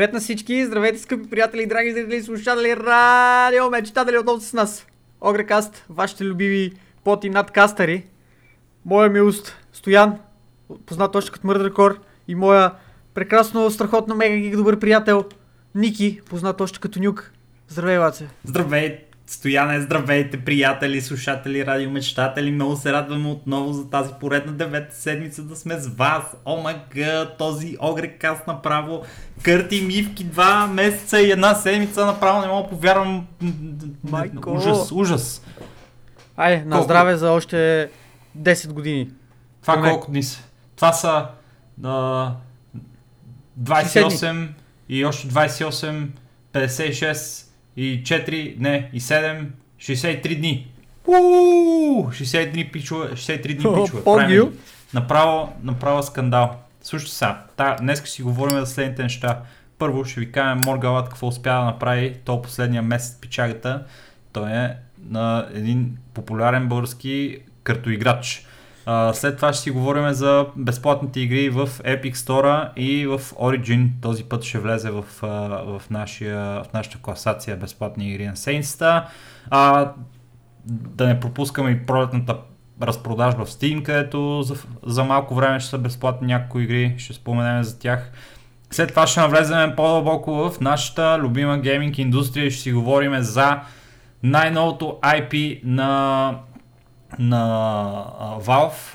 Привет на всички! Здравейте, скъпи приятели, драги зрители, слушатели, радио, мечтатели отново с нас. Огрекаст, вашите любими поти надкастъри. Моя милост Стоян, познат още като Мърдракор, и моя прекрасно, страхотно, мега добър приятел Ники, познат още като Нюк. Здравей, Ваце! Здравей, Стояне, здравейте, приятели, слушатели, радиомечтатели. Много се радваме отново за тази поредна девета седмица да сме с вас. О май гъд, този огрекаст направо. Кърти мивки два месеца и една седмица направо не мога повярвам. Майко! Ужас, ужас. Ай, на Колко? здраве за още 10 години. Това Поне. колко дни са? Това са а, 28 и още 28, 56 и 4, не, и 7, 63 дни. Уу, 63 дни пичове, 63 дни. Погю. Правим Направо, направо скандал. Слушайте сега, та, днес си говорим за следните неща. Първо ще ви кажем Моргалат какво успя да направи то последния месец пичагата. Той е на един популярен български картоиграч. А, след това ще си говорим за безплатните игри в Epic Store и в Origin. Този път ще влезе в, в, нашия, в нашата класация безплатни игри на Saints. А, да не пропускаме и пролетната разпродажба в Steam, където за, за малко време ще са безплатни някои игри, ще споменем за тях. След това ще навлезем по-дълбоко в нашата любима гейминг индустрия и ще си говорим за най-новото IP на, на Valve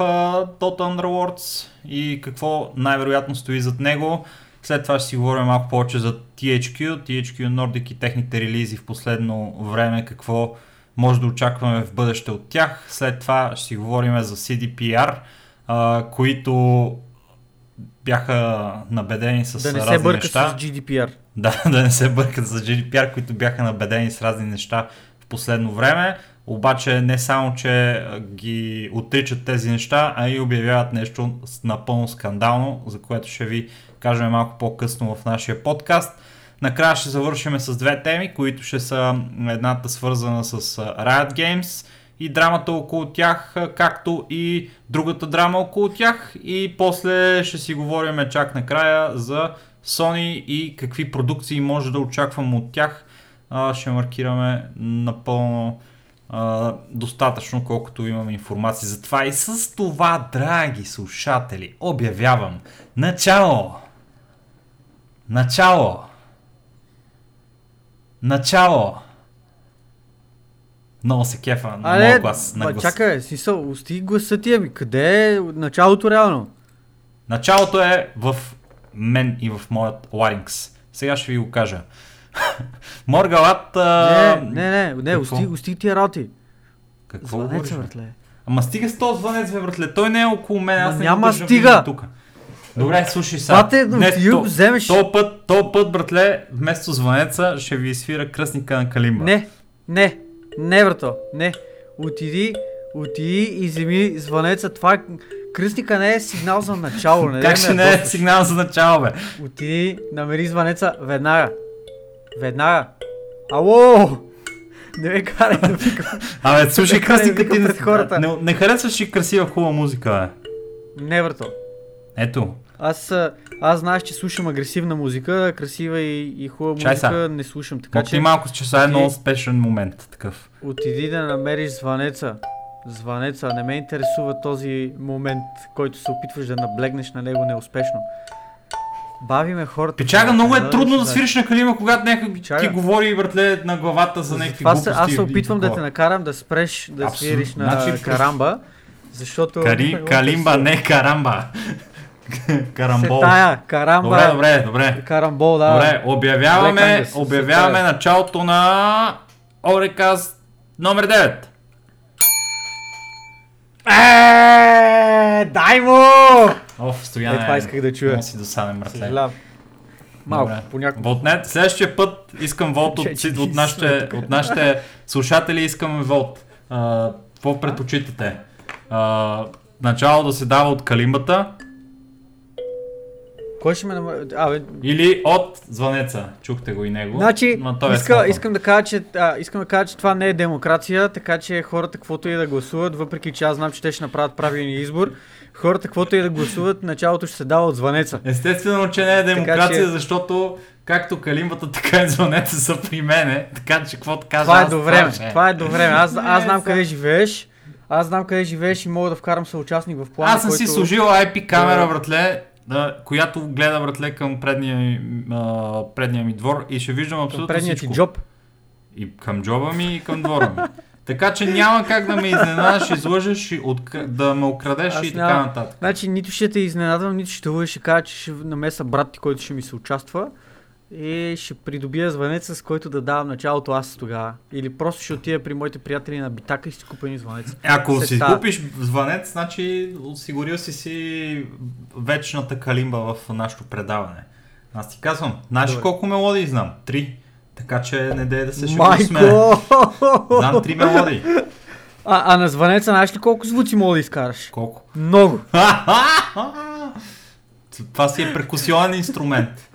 Dota Underworlds и какво най-вероятно стои зад него. След това ще си говорим малко повече за THQ, THQ Nordic и техните релизи в последно време, какво може да очакваме в бъдеще от тях. След това ще си говорим за CDPR, а, които бяха набедени с да не се разни бърка неща. с GDPR. Да, да не се бъркат за GDPR, които бяха набедени с разни неща в последно време. Обаче не само, че ги отричат тези неща, а и обявяват нещо напълно скандално, за което ще ви кажем малко по-късно в нашия подкаст. Накрая ще завършим с две теми, които ще са едната свързана с Riot Games и драмата около тях, както и другата драма около тях. И после ще си говорим чак накрая за Sony и какви продукции може да очаквам от тях. Ще маркираме напълно а, достатъчно, колкото имаме информация за това. И с това, драги слушатели, обявявам начало! Начало! Начало! Много се кефа на моят глас. На глас. чакай, смисъл, усти гласа ти, ами къде е началото реално? Началото е в мен и в моят ларингс. Сега ще ви го кажа. Моргалат... А... Не, не, не, не, усти, усти тия работи. Какво говориш, Звънеца, бе? братле. Ама стига с този звънец, бе, братле. Той не е около мен, аз не няма стига! Тук. Добре, слушай сега. Бате, Днес то- вземеш. То път, то път, братле, вместо звънеца ще ви свира кръстника на Калимба. Не, не, не, брато, не. Отиди, отиди и вземи звънеца. Това е... Кръстника не е сигнал за начало. Не Как ще не е сигнал за начало, бе? Отиди, намери звънеца веднага. Веднага. Ало! Не ме карай да викам. Абе, слушай кръстника ти. пред хората. не, не харесваш ли красива хубава музика, бе? Не, брато. Ето. Аз, аз знаеш, че слушам агресивна музика, красива и, и хубава Чай музика са. не слушам. Така Така, че малко, че сега е много спешен момент такъв. отиди да намериш звънеца. Звънеца, не ме интересува този момент, който се опитваш да наблегнеш на него неуспешно. Бавиме хората. Печага, много е трудно да свириш на калима, когато някой Печага. ти говори, братле, на главата за някакви Затова глупости. аз се опитвам да те накарам да спреш да Абсолютно. свириш на Значи, карамба, защото... Кари, калимба, не карамба. Карамбол. Се тая, карамба, Добре, добре, добре. карамбол, да. Добре, обявяваме, Angus, обявяваме началото на Орекас номер 9. Е, дай му! Оф, стояне. Е, това исках да чуя. Много си досаден, братле. Съжалявам. Малко, Добре. понякога. Следващия път искам волт от, от, ти нашите, от нашите слушатели, искаме волт. А, Какво предпочитате? А, начало да се дава от калимбата Кой ще ме намери? Абе, Или от звънеца. Чухте го и него. Значи, той е иска, смятан. искам, да кажа, че, а, искам да кажа, че това не е демокрация, така че хората каквото и да гласуват, въпреки че аз знам, че те ще направят правилния избор, хората каквото и да гласуват, началото ще се дава от звънеца. Естествено, че не е демокрация, че- защото както калимбата, така и звънеца са при мене. Така че какво да кажа Това е до време. ще е. Това е до време. Аз, аз знам къде живееш. Аз знам къде живееш и мога да вкарам съучастник в плана, Аз съм си който... сложил IP камера, Да. братле, да, която гледа, братле, към предния, ми, а, предния ми двор и ще виждам абсолютно предния ти всичко. джоб. И към джоба ми, и към двора ми. Така че няма как да ме изненадаш, излъжеш и отк... да ме украдеш Аз и така няма. нататък. Значи нито ще те изненадвам, нито ще лъжа, ще кажа, че ще намеса брат ти, който ще ми се участва. И ще придобия звънеца, с който да давам началото аз тогава. Или просто ще отида при моите приятели на битака и ще си купя ни звънец. Ако Се си купиш звънец, значи осигурил си си вечната калимба в нашото предаване. Аз ти казвам, знаеш Добре. колко мелодии знам? Три. Така че не дей да се шегуваш с мен. Знам три мелодии. А, а на звънеца знаеш ли колко звуци мога да изкараш? Колко? Много. Това си е перкусионен инструмент.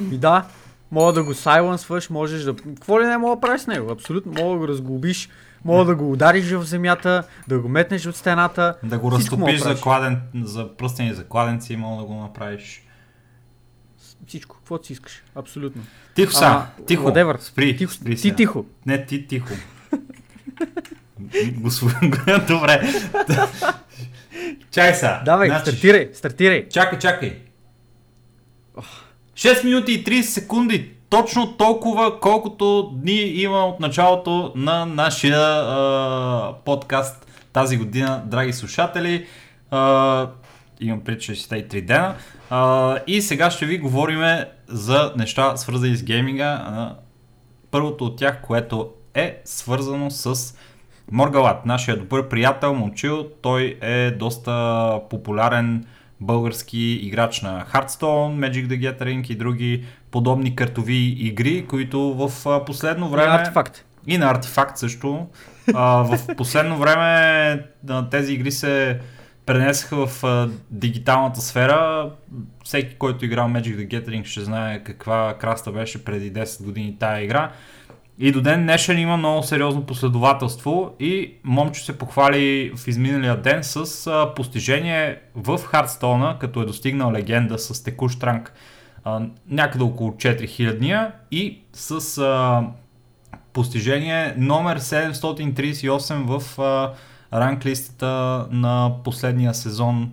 Ми да, мога да го сайленсваш, можеш да... Какво ли не мога да правиш с него? Абсолютно, мога да го разглобиш, мога да го удариш в земята, да го метнеш от стената. Да го разтопиш да за, кладен, за пръстени за кладенци, мога да го направиш. Всичко, каквото си искаш. Абсолютно. Тихо са, Ама, тихо, whatever. спри, Тихо, спри ти сега. тихо. Не, ти тихо. Господин, добре. Чай са. Давай, стартирай, стартирай. Чакай, чакай. 6 минути и 30 секунди. Точно толкова, колкото дни има от началото на нашия а, подкаст тази година, драги слушатели. А, имам пред 63 дена. А, и сега ще ви говорим за неща свързани с гейминга. А, първото от тях, което е свързано с Моргалат, нашия добър приятел, момчил. Той е доста популярен български играч на Hearthstone, Magic the Gathering и други подобни картови игри, които в последно време... Артефакт. И на артефакт също. А, в последно време тези игри се пренесаха в а, дигиталната сфера. Всеки, който играл Magic the Gathering ще знае каква краста беше преди 10 години тая игра. И до ден днешен има много сериозно последователство и момче се похвали в изминалия ден с а, постижение в Хардстоуна, като е достигнал легенда с текущ ранг а, някъде около 4000 дния и с а, постижение номер 738 в а, ранглистата на последния сезон,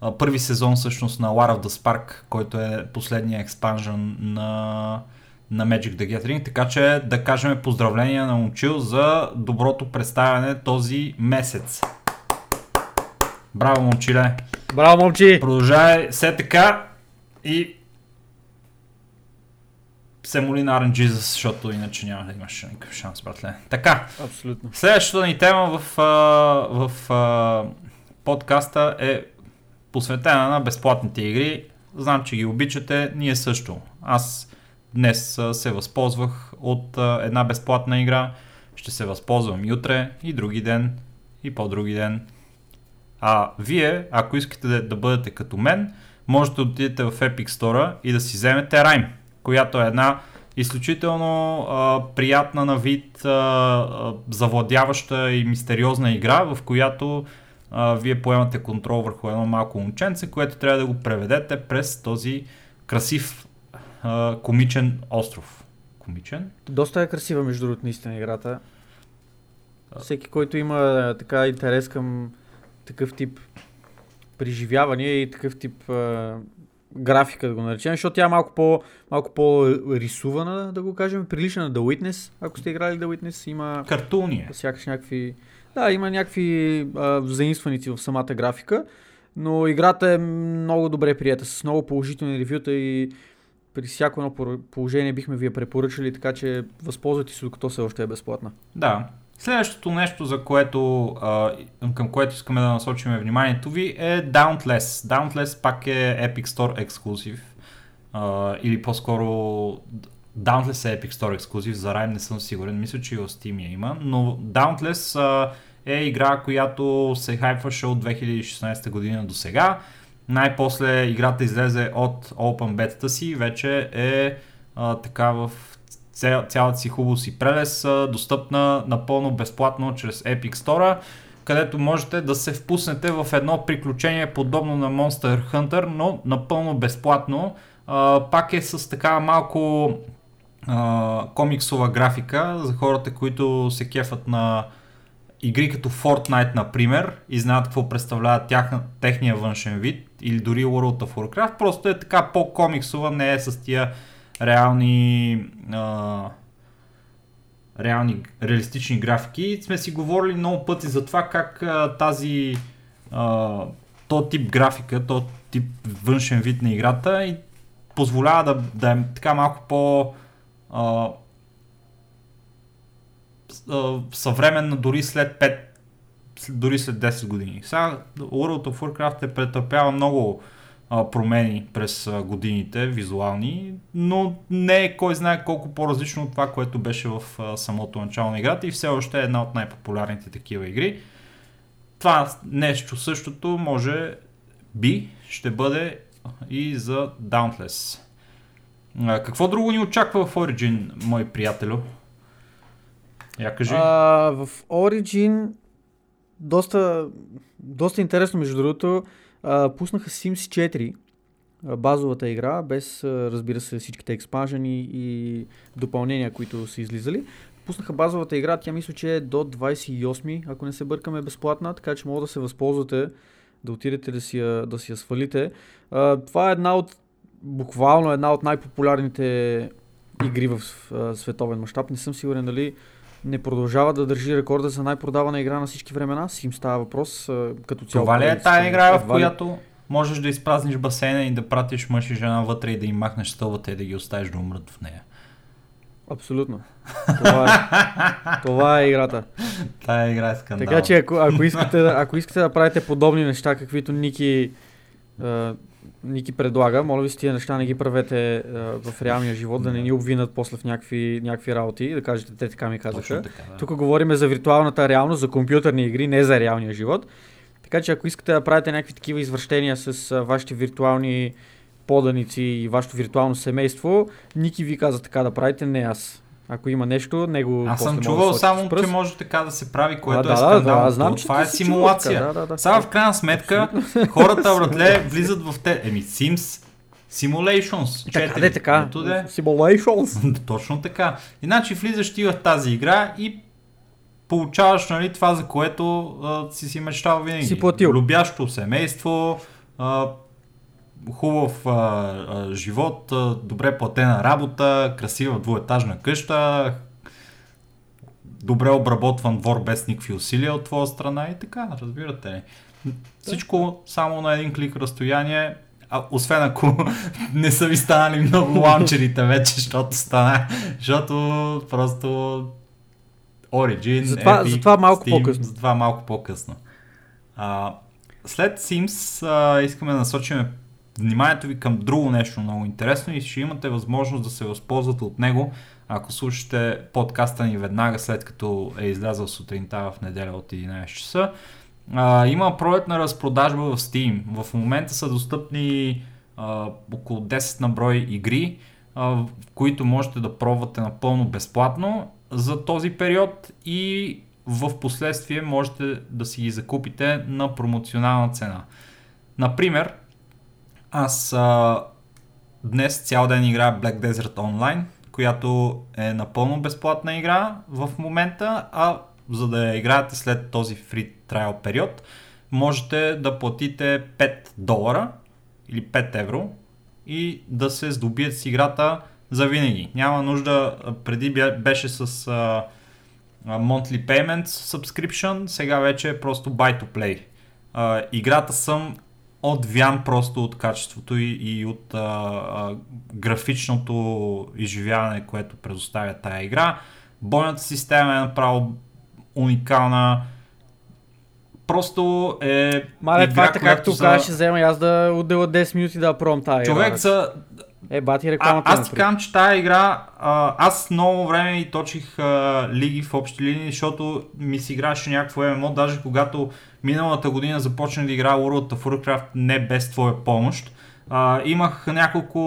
а, първи сезон всъщност на War of the Spark, който е последния експанжен на, на Magic the Gathering, така че да кажем поздравления на Момчил за доброто представяне този месец. Браво, момчиле! Браво, момчи! Продължавай все така и се моли на RNG, защото иначе няма да имаш никакъв шанс, братле. Така, Абсолютно. следващата ни тема в, в а, подкаста е посветена на безплатните игри. Знам, че ги обичате, ние също. Аз днес се възползвах от една безплатна игра, ще се възползвам и утре, и други ден, и по-други ден. А вие, ако искате да бъдете като мен, можете да отидете в Epic Store и да си вземете Rime, която е една изключително а, приятна на вид, а, а, завладяваща и мистериозна игра, в която а, вие поемате контрол върху едно малко момченце, което трябва да го преведете през този красив а, комичен остров. Комичен? Доста е красива, между другото, наистина играта. Всеки, който има така интерес към такъв тип преживявания и такъв тип е, графика, да го наречем, защото тя е малко, по, малко по-рисувана, да го кажем, прилича на The Witness. Ако сте играли The Witness, има Картуни е. сякаш някакви... Да, има някакви а, заимстваници в самата графика, но играта е много добре прията, с много положителни ревюта и при всяко едно положение бихме ви я препоръчали, така че възползвайте се докато все още е безплатна. Да. Следващото нещо, за което, към което искаме да насочим вниманието ви е Dauntless. Dauntless пак е Epic Store ексклюзив. Или по-скоро Dauntless е Epic Store ексклюзив, за Rime не съм сигурен, мисля, че и в Steam я има, но Dauntless е игра, която се хайпваше от 2016 година до сега. Най-после играта излезе от Open Beta си, вече е а, така в ця, цялата си хубост и прелес, а, достъпна напълно безплатно чрез Epic Store, където можете да се впуснете в едно приключение подобно на Monster Hunter, но напълно безплатно. А, пак е с така малко а, комиксова графика за хората, които се кефат на игри като Fortnite, например, и знаят какво представлява тях, техния външен вид, или дори World of Warcraft, просто е така по-комиксова, не е с тия реални а, реални, реалистични графики. Сме си говорили много пъти за това как а, тази а, то тип графика, то тип външен вид на играта и позволява да, да е така малко по а, съвременна дори след 5 дори след 10 години. Сега World of Warcraft е претърпява много а, промени през а, годините, визуални, но не е кой знае колко по-различно от това, което беше в а, самото начало на играта и все още е една от най-популярните такива игри. Това нещо същото може би ще бъде и за Dauntless. А, какво друго ни очаква в Origin, мой приятелю? Я кажи. А, в Origin доста, доста интересно, между другото, а, пуснаха Sims 4, базовата игра, без, разбира се, всичките експанжени и допълнения, които са излизали. Пуснаха базовата игра, тя мисля, че е до 28, ако не се бъркаме, безплатна, така че мога да се възползвате, да отидете да си я, да си я свалите. А, това е една от, буквално една от най-популярните игри в а, световен мащаб. Не съм сигурен дали не продължава да държи рекорда за най-продавана игра на всички времена. Сим става въпрос като цяло. Това ли е тая игра, в която можеш да изпразниш басейна и да пратиш мъж и жена вътре и да им махнеш стълбата и да ги оставиш да умрат в нея? Абсолютно. Това е, това е играта. Тая игра е скандал. Така че ако, ако, искате, ако искате да правите подобни неща, каквито Ники Ники предлага, моля ви с тия неща не ги правете а, в реалния живот, да не ни обвинат после в някакви, някакви работи, да кажете, те така ми казаха. Така, да. Тук говорим за виртуалната реалност, за компютърни игри, не за реалния живот. Така че ако искате да правите някакви такива извращения с а, вашите виртуални поданици и вашето виртуално семейство, Ники ви каза така да правите, не аз. Ако има нещо, него. Аз съм чувал да само, че може така да се прави, което а, е скандално. Да, знам, това е симулация. Да, да, да, Сега в крайна сметка хората, братле, влизат в те. Еми, Sims Simulations. Така, де, така. Simulations. Точно така. Иначе влизаш ти в тази игра и получаваш нали, това, за което а, си си мечтал винаги. Си платил. Любящо семейство, а, хубав а, а, живот, а, добре платена работа, красива двуетажна къща, добре обработван двор без никакви усилия от твоя страна и така, разбирате ли. Всичко само на един клик разстояние, а, освен ако не са ви станали много лаунчерите вече, защото стана, защото просто Origin, затова, Epic, затова малко Steam, по-късно. Затова малко по-късно. А, след Sims а, искаме да насочим вниманието ви към друго нещо много интересно и ще имате възможност да се възползвате от него, ако слушате подкаста ни веднага след като е излязъл сутринта в неделя от 11 часа. А, има пролетна разпродажба в Steam. В момента са достъпни а, около 10 на брой игри, а, които можете да пробвате напълно безплатно за този период и в последствие можете да си ги закупите на промоционална цена. Например, аз а, днес цял ден играя Black Desert Online, която е напълно безплатна игра в момента, а за да я играете след този free trial период, можете да платите 5 долара или 5 евро и да се здобият с играта за винаги. Няма нужда, преди беше с uh, monthly payments subscription, сега вече е просто buy to play. Uh, играта съм отвян просто от качеството и, и от а, а, графичното изживяване, което предоставя тая игра. Бойната система е направо уникална. Просто е. Мале, игра, факта, както за... казваш, взема аз да отдела 10 минути да пробвам тази Човек за Е, бати А, рекламата. аз ти казвам, че тази игра, а, аз много време и точих а, лиги в общи линии, защото ми си играеше някакво ММО, даже когато миналата година започнах да играя World of Warcraft не без твоя помощ. А, имах няколко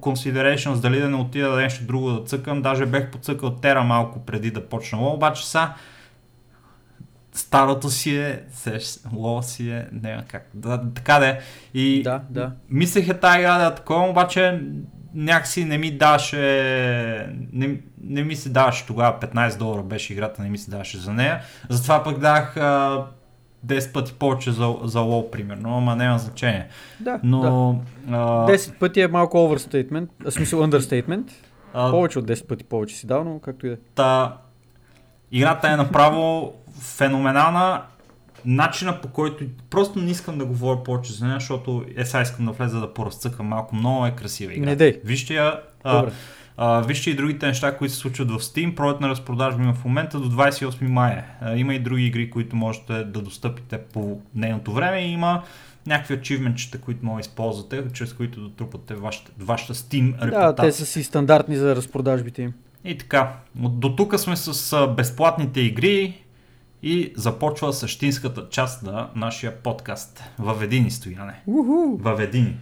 considerations дали да не отида да нещо друго да цъкам, даже бех поцъкал Тера малко преди да почна обаче са старото си е, лол си е, не как, да, така да е. И Да, да. Мислех е тази игра да е такова, обаче някакси не ми даваше, не, не ми се даваше тогава, 15 долара беше играта, не ми се даваше за нея. Затова пък дах а, 10 пъти повече за, за лол, примерно, ама няма значение. Да, Но... да. А, 10 пъти е малко overstatement, в смисъл understatement. а, Повече от 10 пъти повече си дал, но както и да е. Та, играта е направо феноменална. Начина по който... Просто не искам да говоря повече за нея, защото е сега искам да влеза да поразцъкам малко. Много е красива игра. Не дей. Вижте я. Добре. а, вижте и другите неща, които се случват в Steam. Проект на разпродажба има в момента до 28 мая. А, има и други игри, които можете да достъпите по нейното време. И има някакви ачивменчета, които може да използвате, чрез които да трупате вашата, вашата Steam репутация. Да, те са си стандартни за разпродажбите им. И така, до тук сме с безплатните игри и започва същинската част на нашия подкаст. Въведи ни, Стояне. Уху! Въведи ни.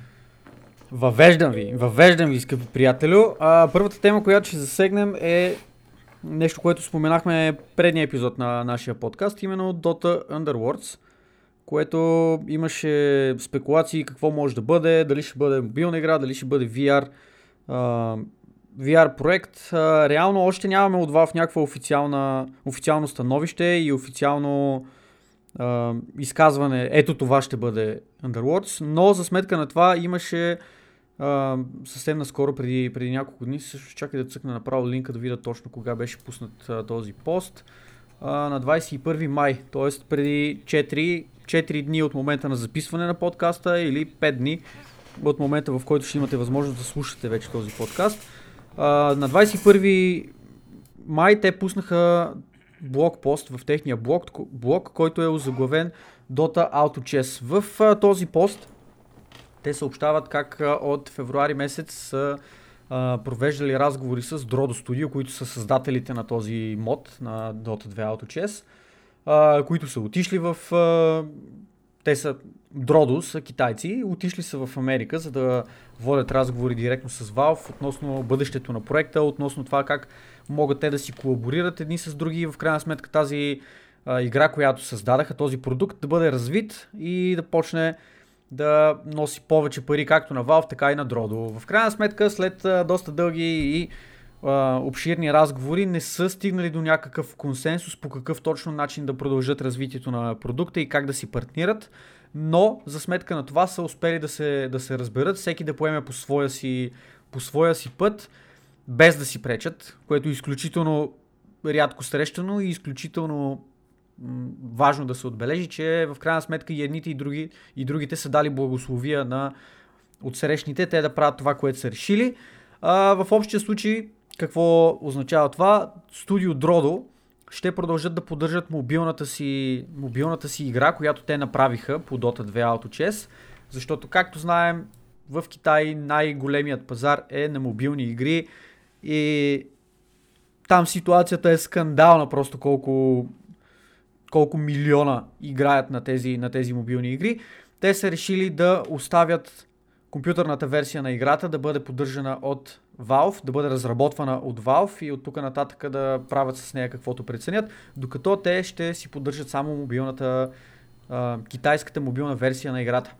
Въвеждам ви, въвеждам ви, скъпи приятелю. А, първата тема, която ще засегнем е нещо, което споменахме предния епизод на нашия подкаст, именно Dota Underworlds, което имаше спекулации какво може да бъде, дали ще бъде мобилна игра, дали ще бъде VR, а, VR проект. Реално още нямаме от Valve някаква официална, официално становище и официално а, изказване, ето това ще бъде Underworlds, но за сметка на това имаше а, съвсем наскоро, преди, преди няколко дни, също чакай да цъкна направо линка да видя точно кога беше пуснат а, този пост, а, на 21 май, т.е. преди 4, 4 дни от момента на записване на подкаста или 5 дни от момента в който ще имате възможност да слушате вече този подкаст. На 21 май те пуснаха блокпост в техния блог, блог който е озаглавен Dota Auto Chess. В а, този пост те съобщават как а, от февруари месец са провеждали разговори с Drodo Studio, които са създателите на този мод на Dota 2 Auto Chess, а, които са отишли в... А, те са Drodo, са китайци, отишли са в Америка, за да водят разговори директно с Valve относно бъдещето на проекта, относно това как могат те да си колаборират едни с други и в крайна сметка тази а, игра, която създадаха, този продукт да бъде развит и да почне да носи повече пари както на Valve, така и на Drodo. В крайна сметка, след а, доста дълги и обширни разговори, не са стигнали до някакъв консенсус по какъв точно начин да продължат развитието на продукта и как да си партнират, но за сметка на това са успели да се, да се разберат, всеки да поеме по своя си, по своя си път, без да си пречат, което е изключително рядко срещано и изключително важно да се отбележи, че в крайна сметка и едните и, други, и другите са дали благословия на отсрещните, те да правят това, което са решили. А, в общия случай, какво означава това? Студио Дродо ще продължат да поддържат мобилната си, мобилната си игра, която те направиха по Dota 2 Auto Chess, защото както знаем, в Китай най-големият пазар е на мобилни игри и там ситуацията е скандална просто колко, колко милиона играят на тези, на тези мобилни игри. Те са решили да оставят компютърната версия на играта да бъде поддържана от Valve, да бъде разработвана от Valve и от тук нататък да правят с нея каквото преценят, докато те ще си поддържат само мобилната, а, китайската мобилна версия на играта.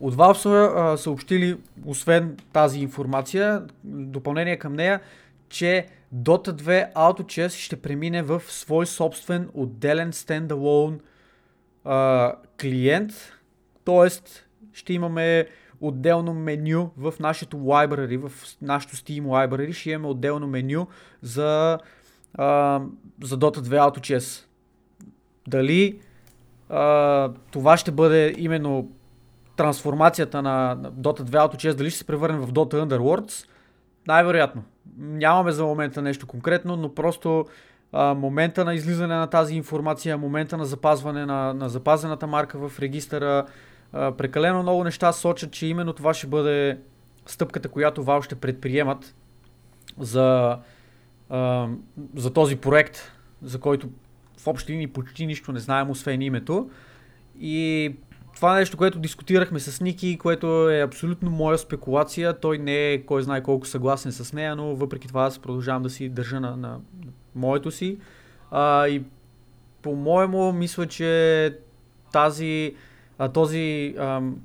От Valve са а, съобщили, освен тази информация, допълнение към нея, че Dota 2 Auto Chess ще премине в свой собствен отделен стендалон клиент, т.е. ще имаме отделно меню в нашето library, в нашото Steam library, ще имаме отделно меню за, а, за Dota 2 Auto. Дали а, това ще бъде именно трансформацията на, Dota 2 Auto дали ще се превърне в Dota Underworlds, най-вероятно. Нямаме за момента нещо конкретно, но просто а, момента на излизане на тази информация, момента на запазване на, на запазената марка в регистъра, прекалено много неща сочат, че именно това ще бъде стъпката, която Valve ще предприемат за, за този проект, за който в общи линии почти нищо не знаем, освен името. И това е нещо, което дискутирахме с Ники, което е абсолютно моя спекулация. Той не е кой знае колко съгласен с нея, но въпреки това аз продължавам да си държа на, на моето си. А, и по-моему, мисля, че тази, а, този ам,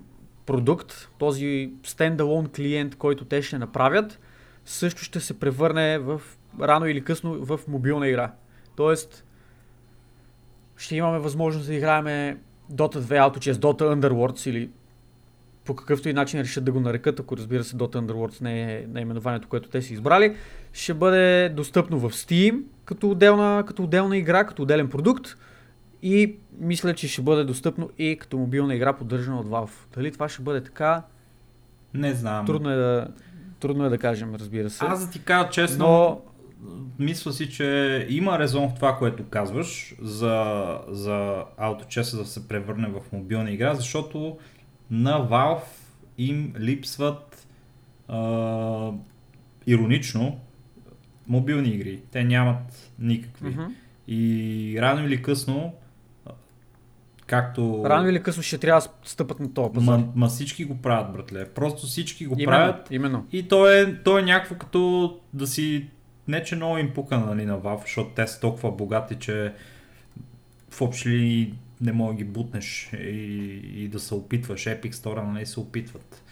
продукт, този стендалон клиент, който те ще направят, също ще се превърне в рано или късно в мобилна игра. Тоест, ще имаме възможност да играем Dota 2 Auto Chess, Dota Underworlds или по какъвто и начин решат да го нарекат, ако разбира се Dota Underworlds не е наименованието, което те са избрали, ще бъде достъпно в Steam като отделна, като отделна игра, като отделен продукт и мисля, че ще бъде достъпно и като мобилна игра, поддържана от Valve. Дали това ще бъде така? Не знам. Трудно е да, трудно е да кажем, разбира се. Аз да ти кажа честно, Но... мисля си, че има резон в това, което казваш за, за AutoChess да се превърне в мобилна игра, защото на Valve им липсват а, иронично мобилни игри. Те нямат никакви. Mm-hmm. И рано или късно както... Рано или късно ще трябва да стъпат на този пазар. Ма, ма всички го правят, братле. Просто всички го именно, правят. Именно. И то е, то е някакво като да си... Не, че много им пука нали, на Valve, защото те са толкова богати, че в общи ли не мога да ги бутнеш и, и да се опитваш. Epic Store нали се опитват.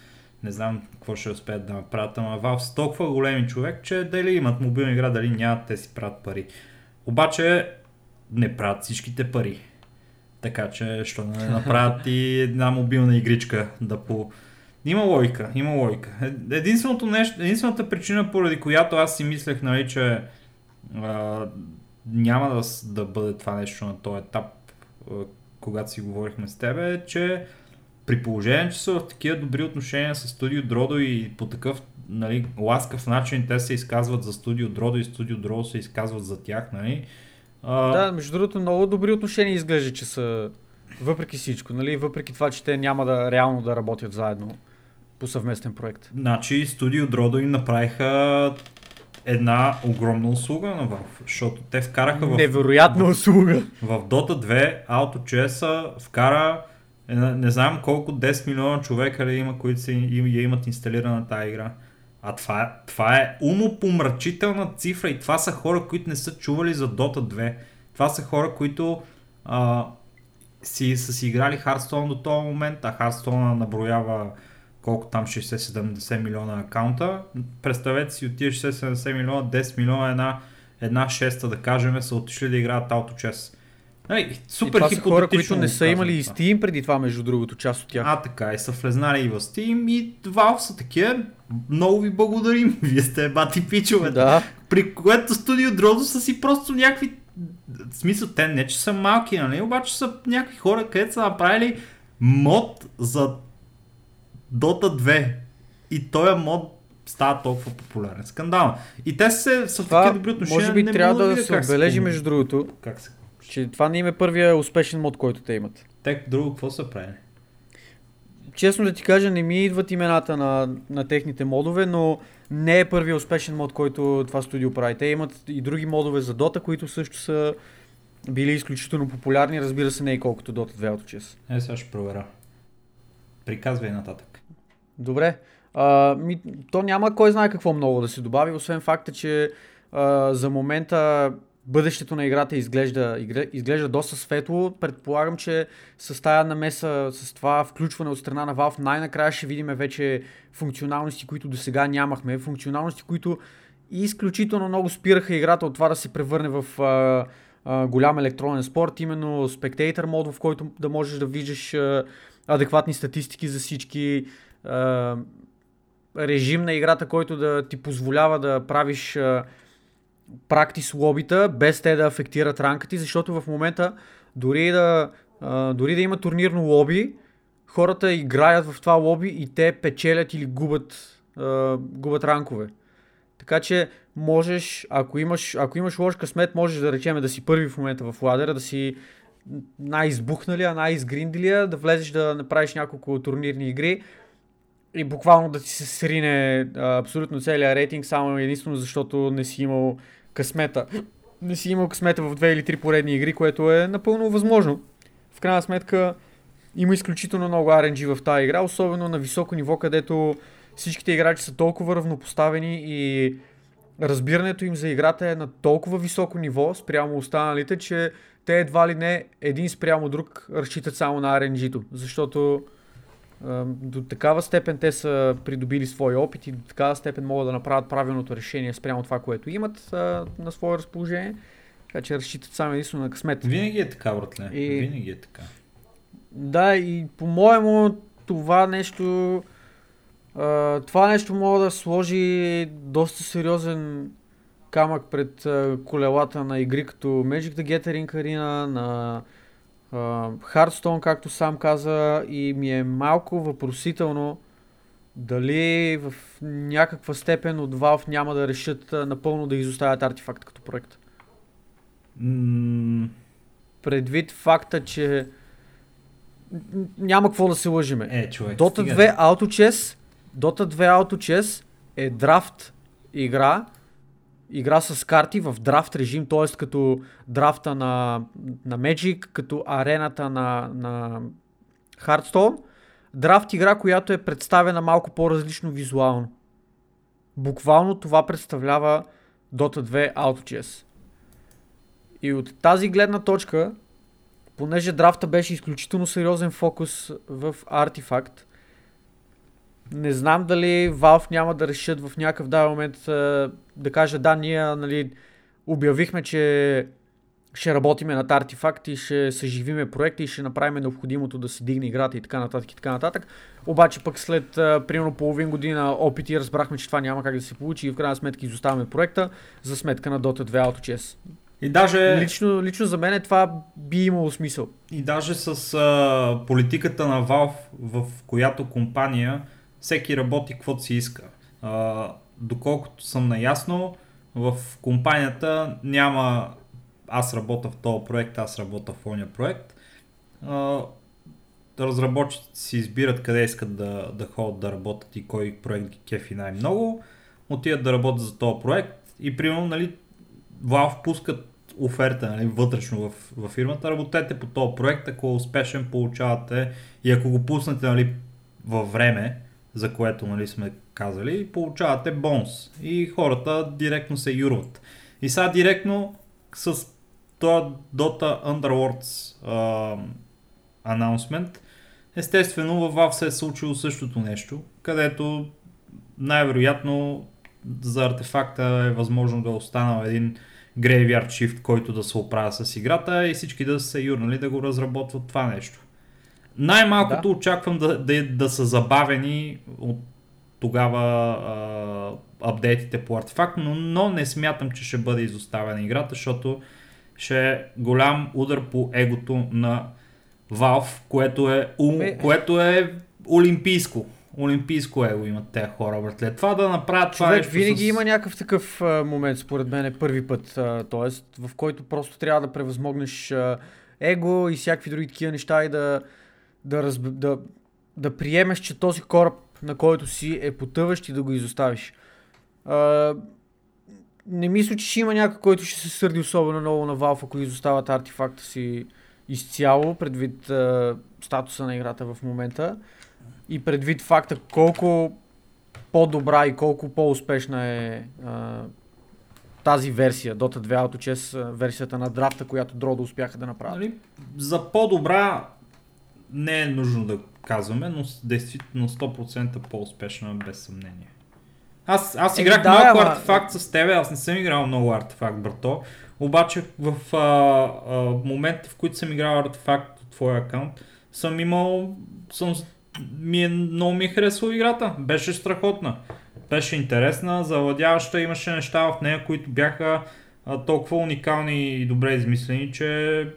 Не знам какво ще успеят да направят, ама Valve са толкова големи човек, че дали имат мобилна игра, дали нямат, те си правят пари. Обаче не правят всичките пари. Така че, що не направят и една мобилна игричка да по... Има логика, има логика. Единственото нещо, единствената причина, поради която аз си мислех, нали, че а, няма да, да бъде това нещо на този етап, а, когато си говорихме с тебе, е, че при положение, че са в такива добри отношения с Студио Дродо и по такъв нали, ласкав начин те се изказват за Студио Дродо и Студио Дродо се изказват за тях, нали, а... Да, между другото, много добри отношения изглежда, че са въпреки всичко, нали? въпреки това, че те няма да реално да работят заедно по съвместен проект. Значи студио Дродо им направиха една огромна услуга на Valve, защото те вкараха в... Невероятна услуга! В Dota 2 AutoChess вкара не, не знам колко 10 милиона човека ли има, които си, я имат инсталирана тази игра. А това, е, това е умопомрачителна цифра и това са хора, които не са чували за Dota 2. Това са хора, които а, си, са си играли Hearthstone до този момент, а Hearthstone наброява колко там 60-70 милиона акаунта. Представете си от тия 60-70 милиона, 10 милиона, една, една шеста да кажем, са отишли да играят Auto Chess. Нали, супер и това са хора, които не са имали и Steam преди това, между другото, част от тях. А, така, и са влезнали и в Steam и Valve са такива. Много ви благодарим, вие сте бати пичове. Да. При което студио Дрозо са си просто някакви... В смисъл, те не че са малки, нали? Обаче са някакви хора, където са направили мод за Dota 2. И този мод става толкова популярен. Скандал. И те се, са в такива добри отношения. Може би трябва да, да се отбележи, между другото. Как се че това не им е първия успешен мод, който те имат. Те друго какво са правили? Честно да ти кажа, не ми идват имената на, на техните модове, но не е първия успешен мод, който това студио прави. Те имат и други модове за Dota, които също са били изключително популярни, разбира се не и колкото Dota 2 Auto Е, сега ще проверя. Приказвай нататък. Добре. А, ми, то няма кой знае какво много да се добави, освен факта, че а, за момента бъдещето на играта изглежда, изглежда доста светло. Предполагам, че с тази намеса, с това включване от страна на Valve, най-накрая ще видим вече функционалности, които до сега нямахме. Функционалности, които изключително много спираха играта от това да се превърне в а, а, голям електронен спорт, именно спектейтър мод, в който да можеш да виждаш а, адекватни статистики за всички, а, режим на играта, който да ти позволява да правиш а, практис лобита, без те да афектират ранка ти, защото в момента дори да, а, дори да има турнирно лоби, хората играят в това лоби и те печелят или губят, а, губят ранкове. Така че можеш, ако имаш, ако имаш лош късмет, можеш да речем да си първи в момента в ладера, да си най-избухналия, най-изгриндилия, да влезеш да направиш няколко турнирни игри и буквално да ти се срине а, абсолютно целият рейтинг, само единствено защото не си имал късмета. Не си имал късмета в две или три поредни игри, което е напълно възможно. В крайна сметка има изключително много RNG в тази игра, особено на високо ниво, където всичките играчи са толкова равнопоставени и разбирането им за играта е на толкова високо ниво спрямо останалите, че те едва ли не един спрямо друг разчитат само на RNG-то, защото до такава степен те са придобили свои опит и до такава степен могат да направят правилното решение спрямо това, което имат а, на свое разположение. Така че разчитат само единствено на късмет. Винаги е така, братле. И... Винаги е така. Да, и по-моему това нещо а, това нещо мога да сложи доста сериозен камък пред колелата на игри като Magic the Gathering Arena, на Хардстон, както сам каза, и ми е малко въпросително дали в някаква степен от Valve няма да решат напълно да изоставят артефакт като проект. Mm. Предвид факта, че няма какво да се лъжиме. Е, човек, Dota 2 Auto Chess, Dota 2 Auto Chess е драфт игра, игра с карти в драфт режим, т.е. като драфта на, на Magic, като арената на, на Hearthstone. Драфт игра, която е представена малко по-различно визуално. Буквално това представлява Dota 2 AutoChess. И от тази гледна точка, понеже драфта беше изключително сериозен фокус в Artifact, не знам дали Valve няма да решат в някакъв даден момент да кажа да, ние нали, обявихме, че ще работиме над артефакт и ще съживиме проекта и ще направим необходимото да се дигне играта и така нататък и така нататък. Обаче пък след а, примерно половин година опити разбрахме, че това няма как да се получи и в крайна сметка изоставяме проекта за сметка на Dota 2 Auto Chess. И даже... Лично, лично за мен това би имало смисъл. И даже с а, политиката на Valve, в която компания всеки работи каквото си иска. А, доколкото съм наясно, в компанията няма аз работя в този проект, аз работя в ония проект. А, разработчиците си избират къде искат да, да ходят да работят и кой проект ги кефи най-много. Отиват да работят за този проект и примерно нали, Valve пускат оферта нали, вътрешно в, в фирмата, работете по този проект, ако е успешен получавате и ако го пуснете нали, във време, за което нали, сме казали, получавате бонус. И хората директно се юрват. И сега директно с този Dota Underworlds анонсмент, естествено във WoW се е случило същото нещо, където най-вероятно за артефакта е възможно да останал един Graveyard Shift, който да се оправя с играта и всички да са юрнали да го разработват това нещо. Най-малкото да. очаквам да, да, да са забавени от тогава а, апдейтите по артефакт, но, но не смятам, че ще бъде изоставена играта, защото ще е голям удар по егото на Valve, което е, у, което е олимпийско. Олимпийско его имат тези хора, братле. Това да направят това Човек, винаги с... има някакъв такъв а, момент, според мен, е първи път, т.е. в който просто трябва да превъзмогнеш а, его и всякакви други такива неща и да, да, разб... да, да приемеш, че този кораб, на който си, е потъващ и да го изоставиш. А, не мисля, че ще има някой, който ще се сърди особено много на Valve, ако изоставят артефакта си изцяло, предвид а, статуса на играта в момента и предвид факта колко по-добра и колко по-успешна е а, тази версия, Dota 2 Auto Chess, версията на драфта, която Дрода успяха да направят. Нали? За по-добра не е нужно да казваме, но действително 100% по-успешна без съмнение. Аз, аз играх е, да, малко ама... артефакт с тебе, аз не съм играл много артефакт, брато. Обаче в а, а, момента, в който съм играл артефакт от твоя аккаунт, съм имал, съм, ми е, много ми е харесала играта. Беше страхотна. Беше интересна, завладяваща, имаше неща в нея, които бяха а, толкова уникални и добре измислени, че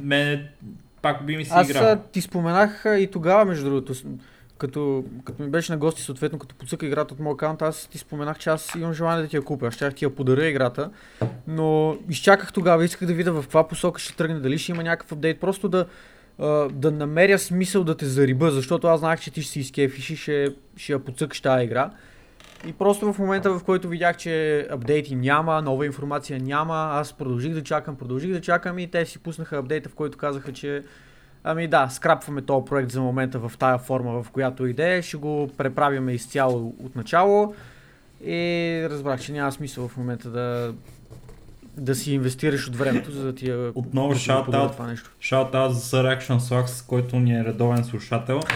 ме пак би ми се играл. Аз ти споменах и тогава, между другото, като, като ми беше на гости, съответно, като подсъка играта от моя аккаунт, аз ти споменах, че аз имам желание да ти я купя. Аз щях ти я подаря играта, но изчаках тогава, исках да видя в каква посока ще тръгне, дали ще има някакъв апдейт, просто да, да намеря смисъл да те зариба, защото аз знаех, че ти ще си изкефиш и ще, ще я подсъкаш тази игра. И просто в момента, в който видях, че апдейти няма, нова информация няма, аз продължих да чакам, продължих да чакам и те си пуснаха апдейта, в който казаха, че ами да, скрапваме този проект за момента в тая форма, в която иде, ще го преправяме изцяло от начало и разбрах, че няма смисъл в момента да, да си инвестираш от времето, за да ти я Отново. Shout out за Sir Action Swax, който ни е редовен слушател.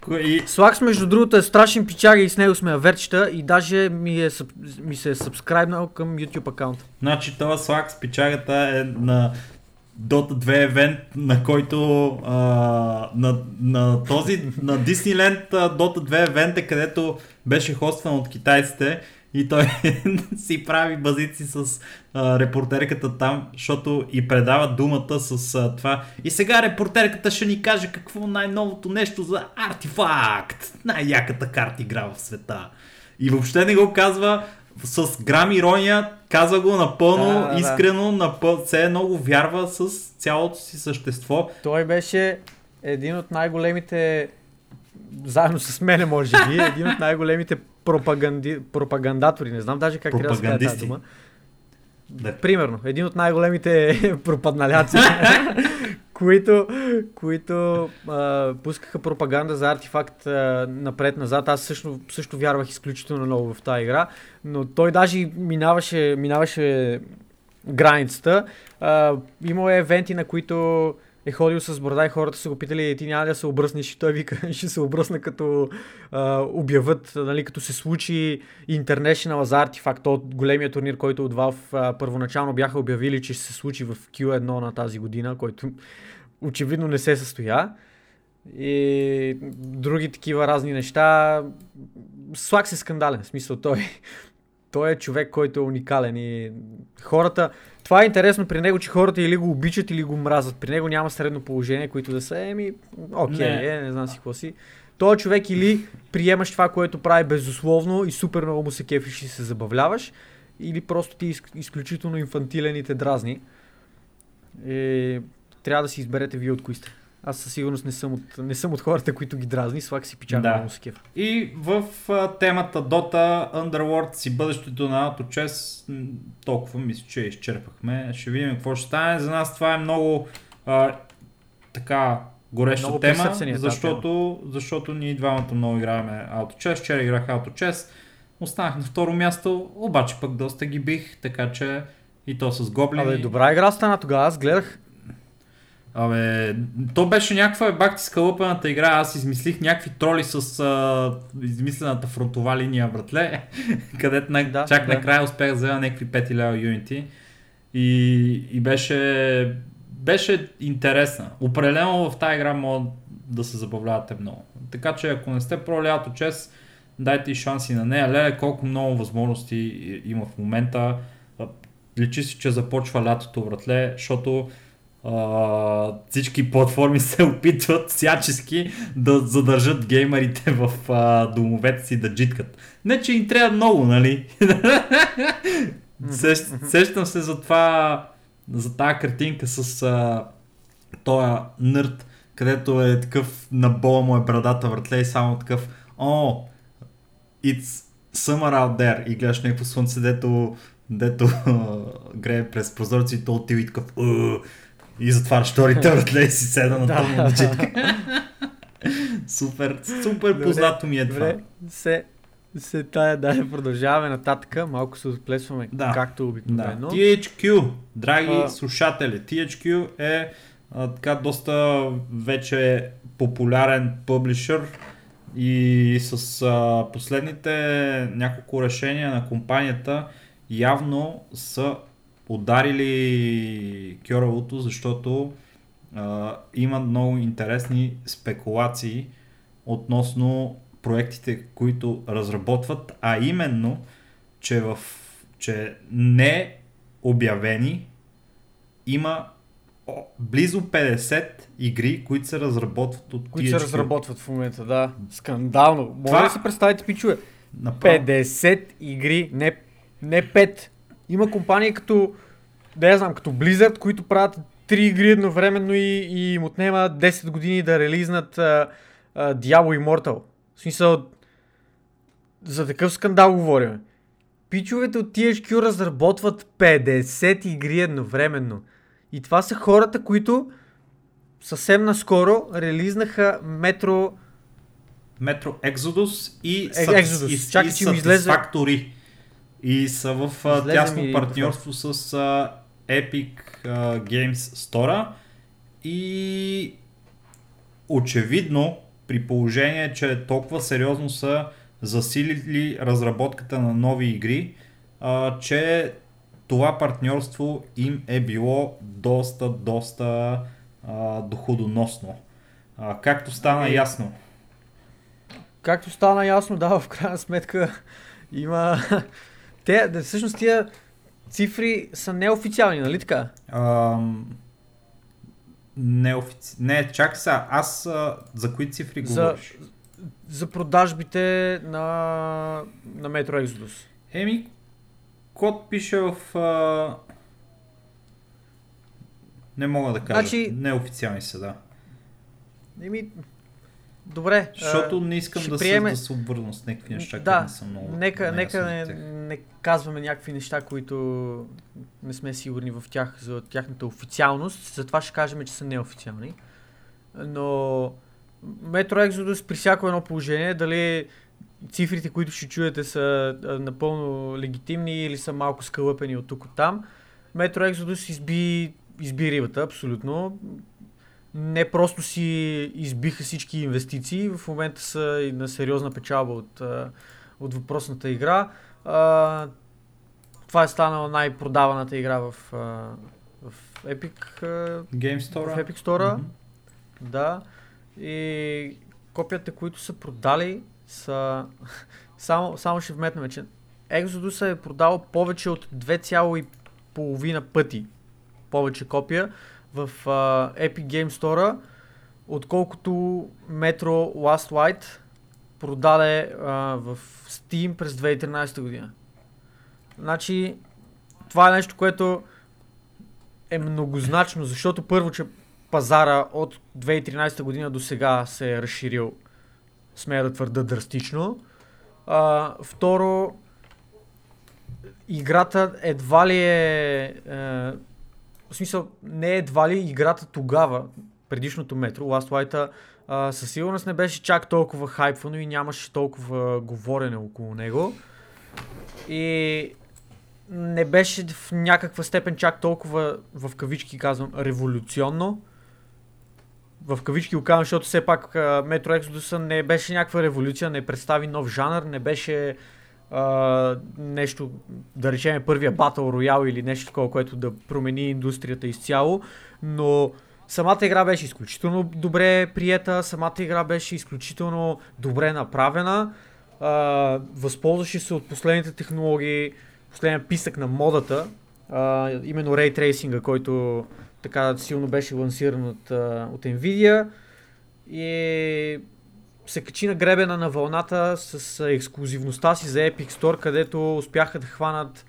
Кой- и Слакс, между другото, е страшен пичага и с него сме аверчета и даже ми, е, ми се е сабскрайбнал към YouTube аккаунт. Значи това слаг с печагата е на Dota 2 евент, на който а, на, на този, на Disneyland Dota 2 евент е, където беше хостван от китайците и той си прави базици с а, репортерката там, защото и предава думата с а, това. И сега репортерката ще ни каже какво най-новото нещо за артефакт. Най-яката карта игра в света. И въобще не го казва с грам ирония, казва го напълно, Да, да, да. искрено, напъл... все едно го вярва с цялото си същество. Той беше един от най-големите, заедно с мене може би, един от най-големите пропаганди... пропагандатори, не знам даже как трябва да се тази дума. Да. Примерно, един от най-големите пропадналяци, които, които а, пускаха пропаганда за артефакт напред-назад. Аз също, също вярвах изключително много в тази игра, но той даже минаваше, минаваше границата. А, имало е евенти, на които е ходил с борода и хората са го питали, ти няма да се обръснеш и той вика, ще се обръсна като а, обяват, нали, като се случи International за артефакт, то големия турнир, който от Valve а, първоначално бяха обявили, че ще се случи в Q1 на тази година, който очевидно не се състоя. И други такива разни неща. Слак се скандален, в смисъл той. Той е човек, който е уникален и хората... Това е интересно при него, че хората или го обичат, или го мразят. При него няма средно положение, които да са, еми, окей, Не. Е, не знам си какво си. Той е човек или приемаш това, което прави безусловно и супер много му се кефиш и се забавляваш, или просто ти е изк- изключително инфантилен и те дразни. И трябва да си изберете вие от кои сте. Аз със сигурност не съм от, не съм от хората, които ги дразни, слак си пичага Да. много. И в а, темата Dota, Underworld си бъдещето на AutoChess, м, толкова мисля, че изчерпахме. Ще видим какво ще стане. За нас това е много а, така гореща Много тема, тази защото, защото ние двамата много играеме AutoChess. Вчера играх AutoChess, останах на второ място, обаче пък доста ги бих, така че и то с гоблини. Абе, добра игра стана тогава, аз гледах. Абе, то беше някаква бак скалъпаната игра, аз измислих някакви троли с а, измислената фронтова линия, братле, където на, Да, чак да. накрая успях да взема някакви 5 лева юнити и, и беше, беше интересна. Определено в тази игра мога да се забавлявате много. Така че ако не сте пробвали AutoChess, дайте и шанси на нея. Леле, колко много възможности има в момента. Личи си, че започва лятото, братле, защото а, всички платформи се опитват всячески да задържат геймерите в а, домовете си да джиткат. Не, че им трябва много, нали? Сещ, сещам се за това, за тази картинка с а, тоя нърд, където е такъв на бола му е брадата вратле и само такъв О, it's summer out there и гледаш някакво слънце, дето, дето грее през прозорци и то отива и такъв и затваряш вторите вратле и си седа на тъмно джитка. Супер, супер Добре, познато ми е това. Добре, се, се тая, да продължаваме нататък, малко се отплесваме, Да. както Да. обикновено. THQ, драги А. слушатели, THQ е а, така доста вече популярен публишър и с а, последните няколко решения на компанията явно са ударили кьоравото, защото а, има много интересни спекулации относно проектите, които разработват, а именно, че в че не обявени има о, близо 50 игри, които се разработват от Които THQ. се разработват в момента, да. Скандално. Може Това- да си представите, пичове. Направо. 50 игри, не, не 5. Има компании като, да я знам, като Blizzard, които правят три игри едновременно и, и им отнема 10 години да релизнат а, а, Diablo Immortal. В смисъл, за такъв скандал говорим. Пичовете от THQ разработват 50 игри едновременно. И това са хората, които съвсем наскоро релизнаха Metro... Metro Exodus и, Е, Exodus. и, Чакай, и че ми излезе- Satisfactory. И са в Излезе тясно партньорство с а, Epic Games Store. И очевидно, при положение, че толкова сериозно са засилили разработката на нови игри, а, че това партньорство им е било доста, доста а, доходоносно. А, както стана Е, ясно. Както стана ясно, да, в крайна сметка има... Те, да, всъщност тия цифри са неофициални, нали така? Ам, не, офици... не, чакай сега, аз а, за кои цифри За- говориш? За продажбите на, на Metro Exodus. Еми, код пише в... А... Не мога да кажа. Значи- Неофициални са, да. Еми, добре. Защото не искам да, приеме- се, да се обвързвам с някакви неща, Да, които не са много. Нека, нека не, не казваме някакви неща, които не сме сигурни в тях за тяхната официалност. Затова ще кажем, че са неофициални. Но Metro Exodus при всяко едно положение, дали цифрите, които ще чуете са напълно легитимни или са малко скълъпени от тук от там, Metro Exodus изби, изби рибата, абсолютно. Не просто си избиха всички инвестиции, в момента са и на сериозна печалба от, от въпросната игра. А, това е станала най-продаваната игра в, в Epic, Game в Store. Epic Store. Мгм. Да. И копията, които са продали, са... само, само ще вметнем, че Exodus е продал повече от 2,5 пъти повече копия в а, Epic Game Store, отколкото Metro Last Light продаде а, в Steam през 2013 година. Значи, това е нещо, което е многозначно, защото първо, че пазара от 2013 година до сега се е разширил, смея да твърда драстично. А, второ, играта едва ли е, е... В смисъл, не едва ли играта тогава, предишното метро, Last Light, а, със сигурност не беше чак толкова хайпвано и нямаше толкова говорене около него. И не беше в някаква степен чак толкова, в кавички казвам, революционно. В кавички го казвам, защото все пак Metro Exodus не беше някаква революция, не представи нов жанр, не беше нещо, да речем първия Battle Royale или нещо такова, което да промени индустрията изцяло, но самата игра беше изключително добре приета, самата игра беше изключително добре направена, а, възползваше се от последните технологии, последния писък на модата, а, именно Ray Tracing, който така силно беше лансиран от, от Nvidia. И се качи на гребена на вълната с ексклюзивността си за Epic Store, където успяха да хванат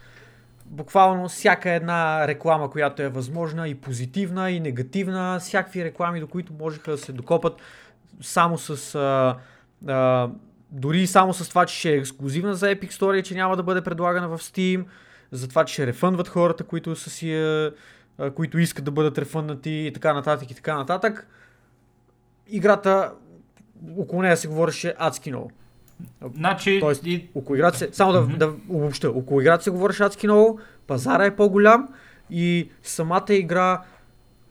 буквално всяка една реклама, която е възможна и позитивна, и негативна, всякакви реклами, до които можеха да се докопат само с а, а, дори само с това, че ще е ексклюзивна за Epic Store и че няма да бъде предлагана в Steam, за това, че ще рефънват хората, които са си, а, които искат да бъдат рефъннати и така нататък и така нататък. Играта, около нея се говореше адски много. Значи, Тоест, и... Около играта се, само да, Мгм. да обобща, около играта се говореше адски много, пазара е по-голям и самата игра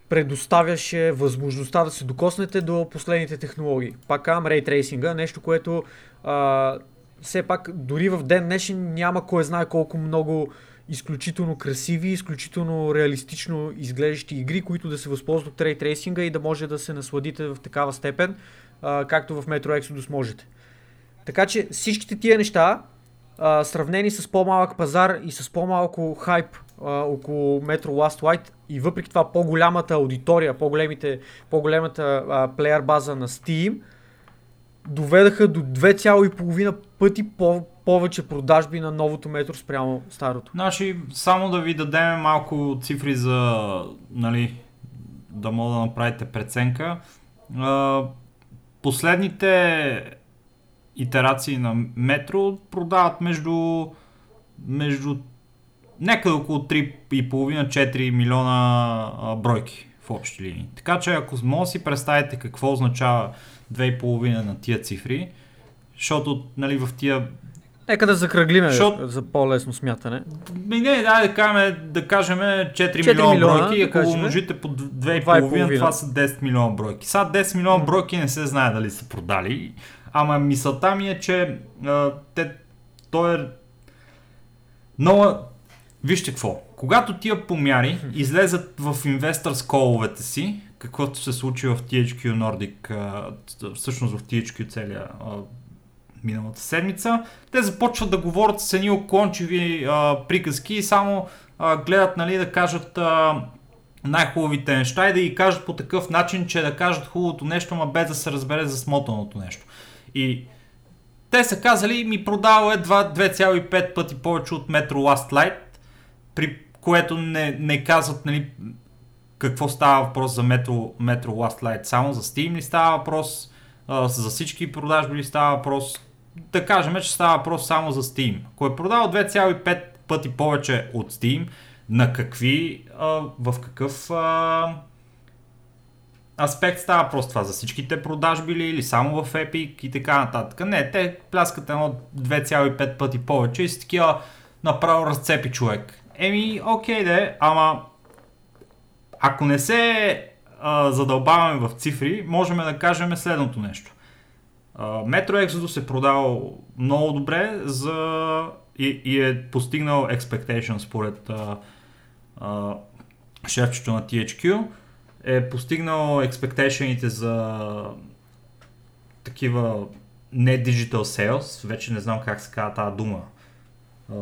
предоставяше възможността да се докоснете до последните технологии. Пак казвам, Tracing, нещо, което а, все пак дори в ден днешен няма кой знае колко много изключително красиви, изключително реалистично изглеждащи игри, които да се възползват от Tracing и да може да се насладите в такава степен, а, както в Metro Exodus можете. Така че всичките тия неща, а, сравнени с по-малък пазар и с по-малко хайп а, около Metro Last Light и въпреки това по-голямата аудитория, по-големите, по-голямата а, плеер база на Steam, доведаха до 2,5 пъти по- повече продажби на новото метро спрямо старото. Значи, само да ви дадем малко цифри за, нали, да мога да направите преценка. Последните итерации на метро продават между, между някъде около 3,5-4 милиона бройки в общи линии. Така че ако може да си представите какво означава 2,5 на тия цифри, защото нали, в тия Нека да закръглиме Защото- за по-лесно смятане. Ми не, да, да кажем, да кажем 4, 4 милиона, милиона, бройки, да ако кажем. умножите по 2,5, 2,5, това са 10 милиона бройки. Сега 10 милиона бройки не се знае дали са продали, ама мисълта ми е, че а, те, той е много... Вижте какво, когато тия помяри излезат в инвестърс коловете си, каквото се случи в THQ Nordic, всъщност в THQ целия миналата седмица, те започват да говорят с едни оклончиви а, приказки и само а, гледат нали, да кажат а, най-хубавите неща и да ги кажат по такъв начин, че да кажат хубавото нещо, ма без да се разбере за смотаното нещо. И те са казали, ми продава едва 2,5 пъти повече от Metro Last Light, при което не, не казват нали, какво става въпрос за Metro, Metro Last Light. Само за Steam ли става въпрос, а, за всички продажби ли става въпрос. Да кажем, че става въпрос само за Steam. Ако е продал 2,5 пъти повече от Steam, на какви, а, в какъв а, аспект става просто това? За всичките продажби ли или само в Epic и така нататък? Не, те пляскат едно 2,5 пъти повече и си такива направо разцепи човек. Еми, окей де, ама ако не се а, задълбаваме в цифри, можем да кажем следното нещо. Metro Exodus се продал много добре за... и, и е постигнал expectation според а, а, шефчето на THQ. Е постигнал expectationите за такива не digital sales, вече не знам как се казва тази дума. А,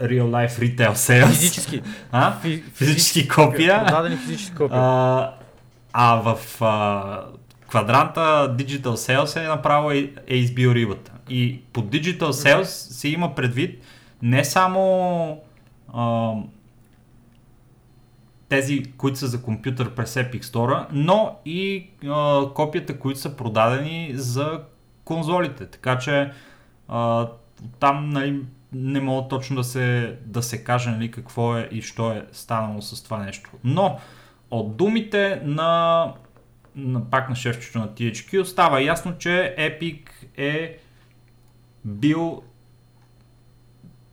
real life retail sales. Физически. А? Фи- Физически копия. Продадени физически копия. А, а в а, квадранта Digital Sales е направо е, е избил рибата. И по Digital Sales се има предвид не само а, тези, които са за компютър през Epic Store, но и а, копията, които са продадени за конзолите. Така че а, там нали, не мога точно да се, да се каже нали, какво е и що е станало с това нещо. Но от думите на, на пак на шефчето на THQ става ясно, че Epic е бил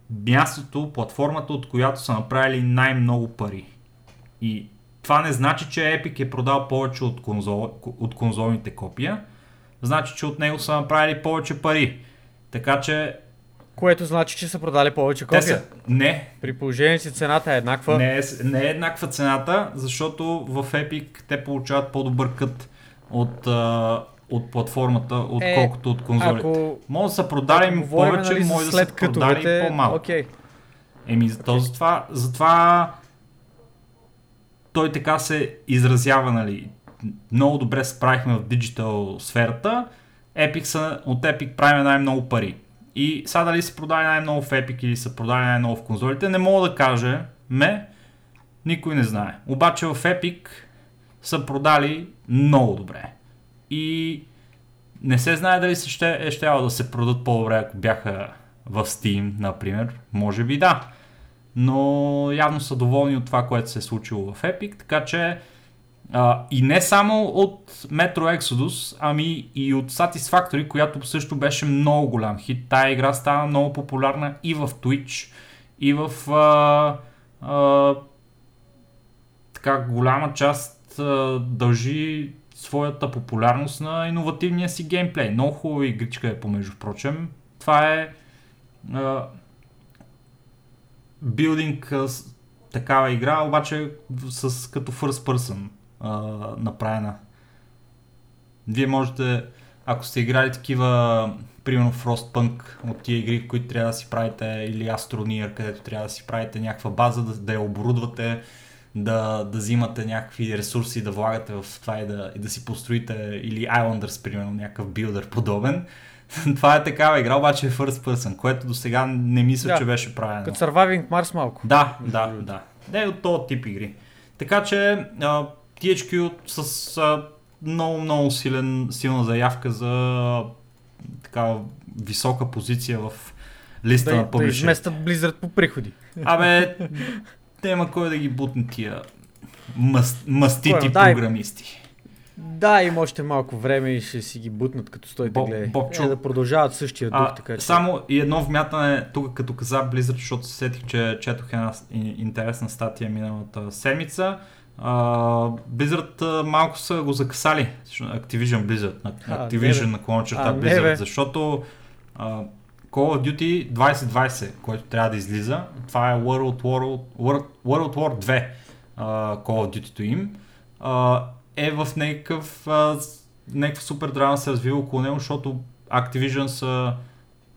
мястото, платформата, от която са направили най-много пари. И това не значи, че Epic е продал повече от, конзол, от конзолните копия. Значи, че от него са направили повече пари. Така че Което значи, че са продали повече копия. са... Не, При положение, че цената е еднаква. не е, не е еднаква цената, защото в Epic те получават по-добър кът от, а, от платформата, отколкото от конзолите. Ако, Може да са продали им повече, нали, може да са продали кътовете, по-малко. Окей. Еми, okay. то затова, затова той така се изразява, нали. Много добре справихме в диджитал сферата. Epic са, от Epic правим най-много пари. И сега дали се продали най-много в Epic или са продали най-много в конзолите, не мога да кажа ме, никой не знае. Обаче в Epic са продали много добре. И не се знае дали се ще, е щяло да се продадат по-добре, ако бяха в Steam, например. Може би да. Но явно са доволни от това, което се е случило в Epic, така че а, и не само от Metro Exodus, ами и от Satisfactory, която също беше много голям хит. Тая игра стана много популярна и в Twitch, и в а, а, така голяма част а, дължи своята популярност на иновативния си геймплей. Много хубава игричка е, помежду впрочем. Това е билдинг такава игра, обаче с, като first person а, направена. Вие можете, ако сте играли такива, примерно Frostpunk от тия игри, които трябва да си правите, или Astroneer, където трябва да си правите някаква база, да, да я оборудвате, да, да взимате някакви ресурси, да влагате в това и да, и да си построите, или Islanders, примерно, някакъв билдър подобен. това е такава игра, обаче е first person, което до сега не мисля, Да. че беше правено. Като Surviving Mars малко. Да, да, да. Не от този тип игри. Така че, а, THQ с а, много, много силен, силна заявка за такава висока позиция в листа Да, на да публични. изместят Blizzard по приходи. Абе, няма кой да ги бутне тия мъс, мастити Кой, програмисти. Да, има още малко време и ще си ги бутнат като стойте Боб- гледай. Бобчо. Е, да продължават същия дух, А, така че. само и едно вмятане тук като каза Blizzard, защото се сетих, че четох една интересна статия миналата седмица. А, Blizzard малко са го закасали, Activision Blizzard, на А, Activision на клона черта А, не, Blizzard, бе. защото а, Call of Duty 2020, който трябва да излиза, това е World War, World, World War 2 а, Call of Duty им, а, е в някакъв, с- някаква супер драма се развива около него, защото Activision са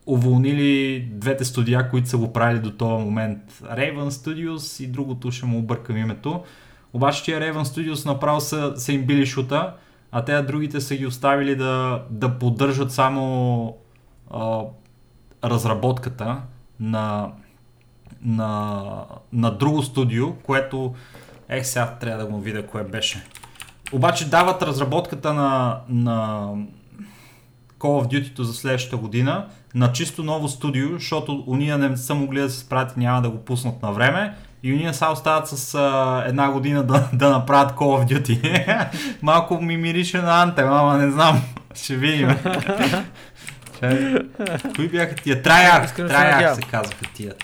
уволнили двете студия, които са го правили до този момент. Raven Studios и другото ще му объркам името. Обаче тия Raven Studios направо са, са им били шута, а те другите са ги оставили да, да поддържат само а, разработката на, на, на друго студио, което ех сега трябва да го видя кое беше. Обаче дават разработката на, на Call of Duty за следващата година на чисто ново студио, защото уния не са могли да се справят и няма да го пуснат на време. Сега остават с а, една година да, да направят Call of Duty. Малко ми мирише на Anthem, ама не знам. Ще видим. Кои бяха тия? Treyarch. Искрено се казваха тия.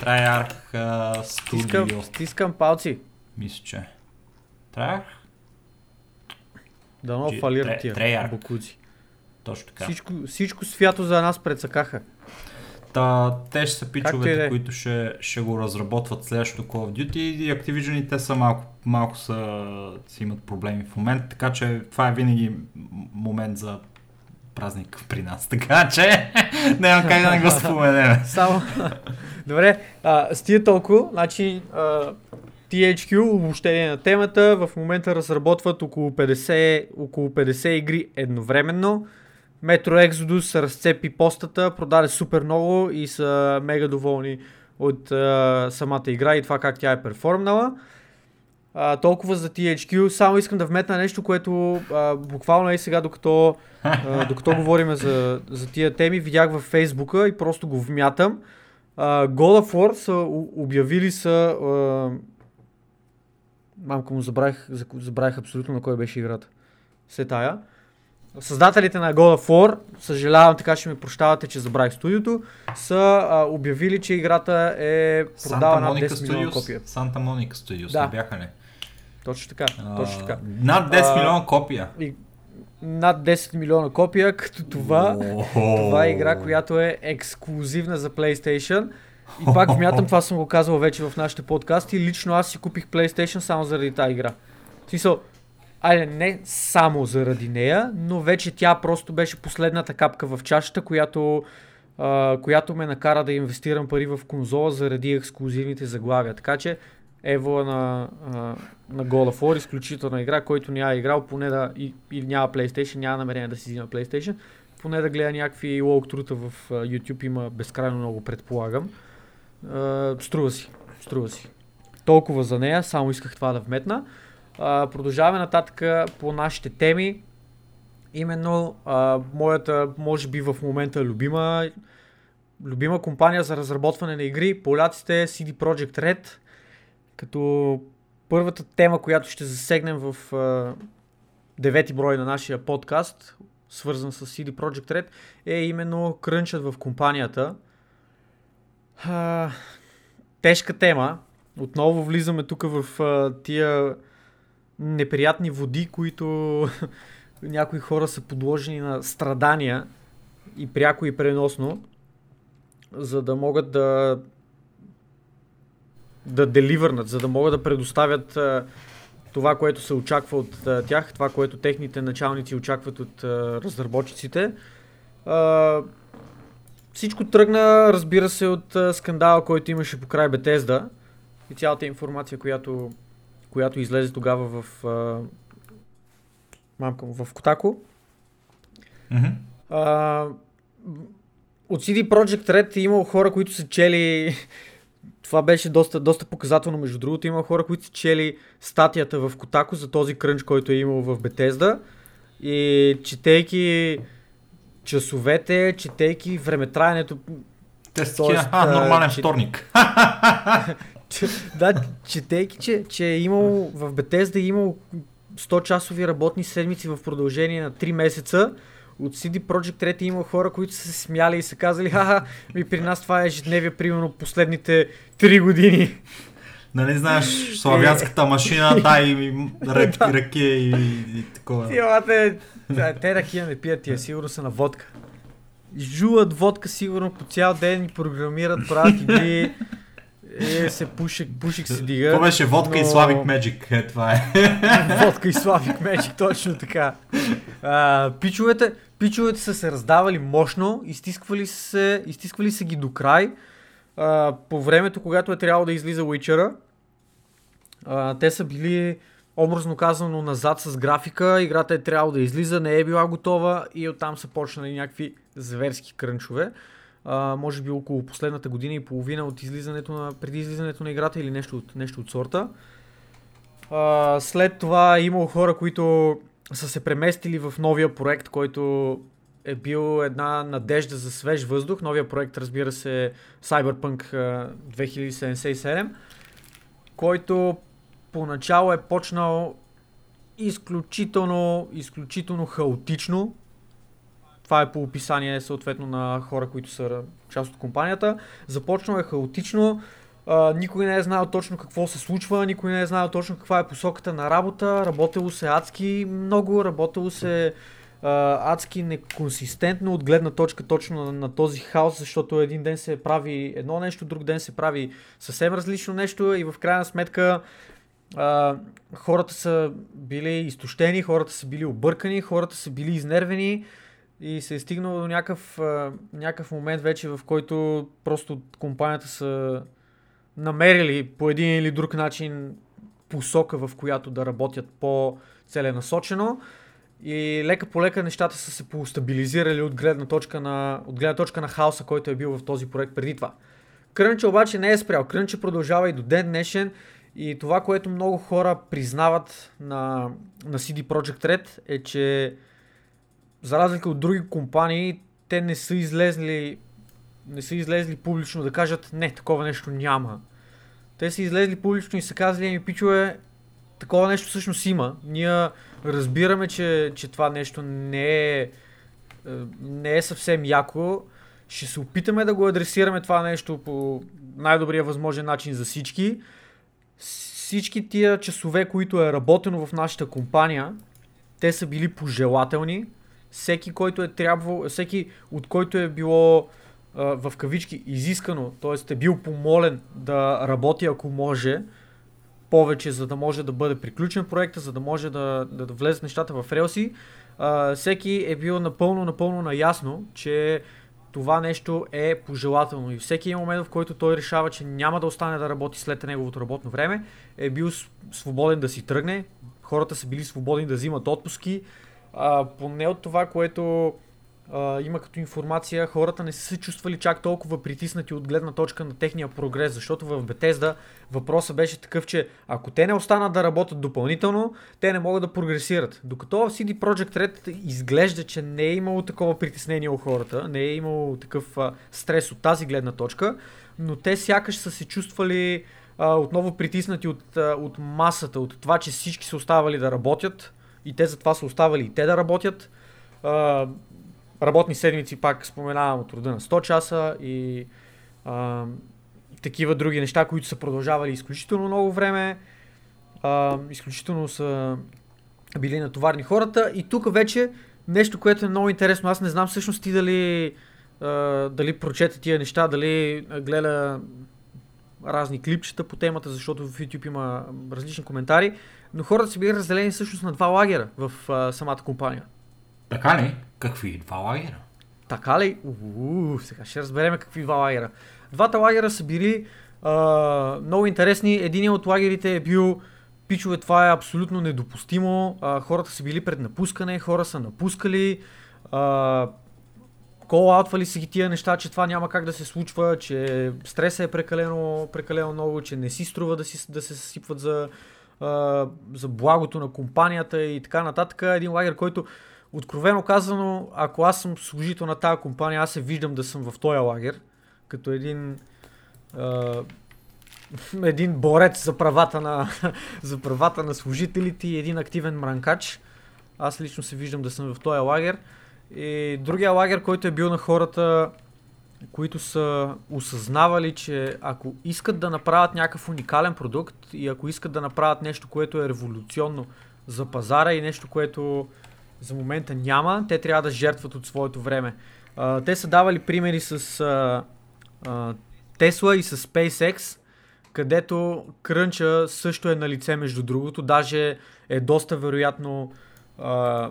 Стискам, студио. стискам палци. Мисля, че. Treyarch? Да но фалират тия букуци. Точно така. Всичко, всичко свято за нас прецакаха. Та, те ще са пичовете, е. които ще, ще го разработват следващото Call of Duty и Activision и те са малко, малко са, си имат проблеми в момента, така че това е винаги момент за празник при нас, така че няма как да не го споменем. Само. Добре, а, с тия толкова, значи а, THQ, обобщение на темата, в момента разработват около 50, около 50 игри едновременно. Metro Exodus разцепи постата, продаде супер много и са мега доволни от а, самата игра и това как тя е перформнала. А, толкова за THQ. Само искам да вметна нещо, което а, буквално е сега, докато, а, докато говорим за, за тия теми, видях във Фейсбука и просто го вмятам. А, God of War са обявили са... А, мамка му забравих, за- забравих абсолютно на кой беше играта. Се тая. Създателите на God of War, съжалявам, така ще ми прощавате, че забравих студиото, са а, обявили, че играта е продава над 10 милиона копия. Санта Моника Studios, Да. не бяха ли? Точно така, А, точно така. Над 10 А, милиона копия. И над 10 милиона копия, като това, това е игра, която е ексклюзивна за PlayStation. И пак вмятам, това съм го казал вече в нашите подкасти. Лично аз си купих PlayStation само заради тази игра. В смисъл, айде не само заради нея, но вече тя просто беше последната капка в чашата, която, а, която ме накара да инвестирам пари в конзола заради ексклюзивните заглавия. Така че Ево на, а, на God of War, изключителна игра, който няма играл, поне да и, и няма PlayStation, няма намерение да си взима PlayStation, поне да гледа някакви walkthrough в YouTube, има безкрайно много, предполагам. А, струва си, струва си. Толкова за нея, само исках това да вметна. Продължаваме нататък по нашите теми. Именно а, моята, може би в момента любима, любима компания за разработване на игри, поляците CD Projekt Red, като първата тема, която ще засегнем в а, девети брой на нашия подкаст, свързан с CD Projekt Red, е именно крънчът в компанията. А, тежка тема. Отново влизаме тук в а, тия неприятни води, които някои хора са подложени на страдания и пряко и преносно, за да могат да да деливърнат, за да могат да предоставят а, това, което се очаква от а, тях, това, което техните началници очакват от а, разработчиците. Всичко тръгна, разбира се, от скандала, който имаше по край Бетезда и цялата информация, която, която излезе тогава в а, мамка му, в Котако. Мгм. А, от CD Projekt Red имало хора, които са чели това беше доста, доста показателно. Между другото, има хора, които са чели статията в Котако за този крънч, който е имал в Бетезда. И четейки часовете, четейки времетраенето. Те са а, нормален че... вторник. да, четейки, че, че е имал в Бетезда е имал 100 часови работни седмици в продължение на 3 месеца. От CD Project Red има хора, които са се смяли и са казали, ха ми при нас това е ежедневие, примерно последните 3 години. Нали знаеш, славянската машина, дай ми ракия и, и такова. Те, те ракия не пият, тия сигурно са на водка. Жуват водка сигурно по цял ден и програмират, правят игри. Е, се пушек, пушек се дига. Това беше водка но... и Славик Magic, е, това е. водка и Славик Magic, точно така. А, пичовете, пичовете са се раздавали мощно, изтисквали се, изтисквали се ги до край. А, по времето, когато е трябвало да излиза Witcher, а, те са били образно казано назад с графика, играта е трябвало да излиза, не е била готова и оттам са почнали някакви зверски крънчове. А, може би около последната година и половина от излизането на, преди излизането на играта или нещо от, нещо от сорта. А, след това имало хора, които са се преместили в новия проект, който е бил една надежда за свеж въздух. Новия проект, разбира се, Cyberpunk 2077, който поначало е почнал изключително, изключително хаотично. Това е по описание съответно на хора, които са част от компанията. Започнал е хаотично, а, никой не е знаел точно какво се случва, никой не е знаел точно каква е посоката на работа, работело се адски много, работело се а, адски неконсистентно от гледна точка точно на, на този хаос, защото един ден се прави едно нещо, друг ден се прави съвсем различно нещо и в крайна сметка а, хората са били изтощени, хората са били объркани, хората са били изнервени и се е стигнало до някакъв, някакъв момент вече, в който просто компанията са намерили по един или друг начин посока, в която да работят по-целенасочено. И лека по лека нещата са се постабилизирали от гледна точка на, от гледна точка на хаоса, който е бил в този проект преди това. Крънче обаче не е спрял. Крънче продължава и до ден днешен. И това, което много хора признават на, на CD Projekt Red е, че за разлика от други компании, те не са излезли не са излезли публично да кажат не, такова нещо няма. Те са излезли публично и са казали, еми пичове, такова нещо всъщност има. Ние разбираме, че, че това нещо не е, е, не е съвсем яко. Ще се опитаме да го адресираме това нещо по най-добрия възможен начин за всички. Всички тия часове, които е работено в нашата компания, те са били пожелателни. Всеки, който е трябвал, всеки от който е било в кавички изискано, т.е. е бил помолен да работи ако може повече, за да може да бъде приключен проекта, за да може да, да, да влезе нещата в релси, а, всеки е бил напълно, напълно наясно, че това нещо е пожелателно и всеки момент, в който той решава, че няма да остане да работи след неговото работно време, е бил свободен да си тръгне, хората са били свободни да взимат отпуски, а, поне от това, което а, има като информация, хората не са се чувствали чак толкова притиснати от гледна точка на техния прогрес, защото в Бетезда въпросът беше такъв, че ако те не останат да работят допълнително, те не могат да прогресират. Докато в CD Projekt Red изглежда, че не е имало такова притеснение у хората, не е имало такъв а, стрес от тази гледна точка, но те сякаш са се чувствали а, отново притиснати от, а, от масата, от това, че всички са оставали да работят и те затова са оставали и те да работят. Работни седмици, пак споменавам от рода на 100 часа и а, такива други неща, които са продължавали изключително много време. А, изключително са били натоварни хората. И тук вече нещо, което е много интересно. Аз не знам всъщност ти дали, а, дали прочета тия неща, дали гледа разни клипчета по темата, защото в YouTube има различни коментари, но хората са били разделени всъщност на два лагера в а, самата компания. Така ли? Какви два лагера? Така ли? Уу, сега ще разберем какви два лагера. Двата лагера са били а, много интересни. Един от лагерите е бил пичове, това е абсолютно недопустимо. А, хората са били пред напускане, хора са напускали. А, кол-аутвали са ги тия неща, че това няма как да се случва, че стресът е прекалено, прекалено много, че не си струва да, си, да се съсипват за, за благото на компанията и така нататък. Един лагер, който откровено казано, ако аз съм служител на тази компания, аз се виждам да съм в този лагер, като един а, един борец за правата на, за правата на служителите и един активен мранкач. Аз лично се виждам да съм в този лагер. И другия лагер, който е бил на хората, които са осъзнавали, че ако искат да направят някакъв уникален продукт и ако искат да направят нещо, което е революционно за пазара и нещо, което за момента няма, те трябва да жертват от своето време. А, те са давали примери с а, а, Tesla и с SpaceX, където крънча също е на лице между другото. Даже е доста вероятно а,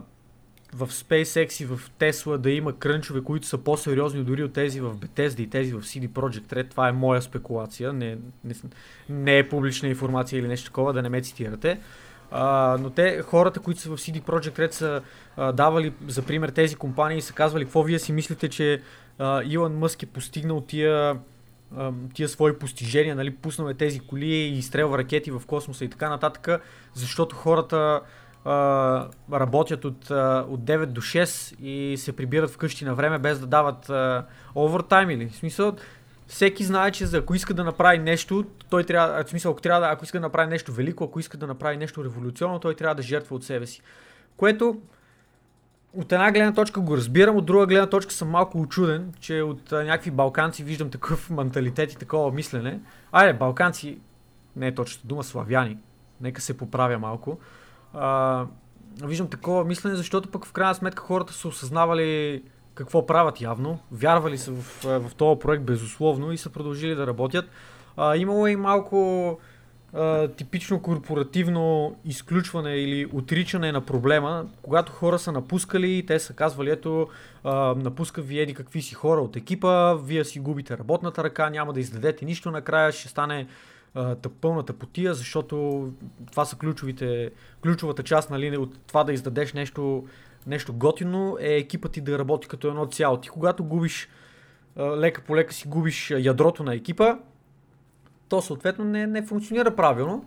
в SpaceX и в Tesla да има крънчове, които са по-сериозни дори от тези в Bethesda и тези в CD Projekt Red. Това е моя спекулация, не, не, не е публична информация или нещо такова, да не ме цитирате. А, но те, хората, които са в CD Projekt Red са а, давали за пример тези компании и са казвали какво вие си мислите, че а, Илон Мъск е постигнал тия тия свои постижения, нали, пуснал е тези коли и изстрелва ракети в космоса и така нататък, защото хората работят от, от 9 до 6 и се прибират вкъщи на време без да дават овертайм или в смисъл всеки знае, че за, ако иска да направи нещо, той трябва, в смисъл, ако, трябва ако иска да направи нещо велико, ако иска да направи нещо революционно, той трябва да жертва от себе си. Което от една гледна точка го разбирам, от друга гледна точка съм малко очуден, че от а, някакви балканци виждам такъв менталитет и такова мислене. Айде, балканци, не е точно дума, славяни, нека се поправя малко. А, виждам такова мислене, защото пък в крайна сметка хората са осъзнавали какво правят явно, вярвали са в, в този проект безусловно и са продължили да работят. А, имало е и малко а, типично корпоративно изключване или отричане на проблема, когато хора са напускали и те са казвали, ето, а, напуска ви еди какви си хора от екипа, вие си губите работната ръка, няма да издадете нищо, накрая ще стане а, пълната потия, защото това са ключовите, ключовата част нали, от това да издадеш нещо, нещо готино, е екипът ти да работи като едно цяло. Ти когато губиш, а, лека по лека си губиш ядрото на екипа, то съответно не, не функционира правилно.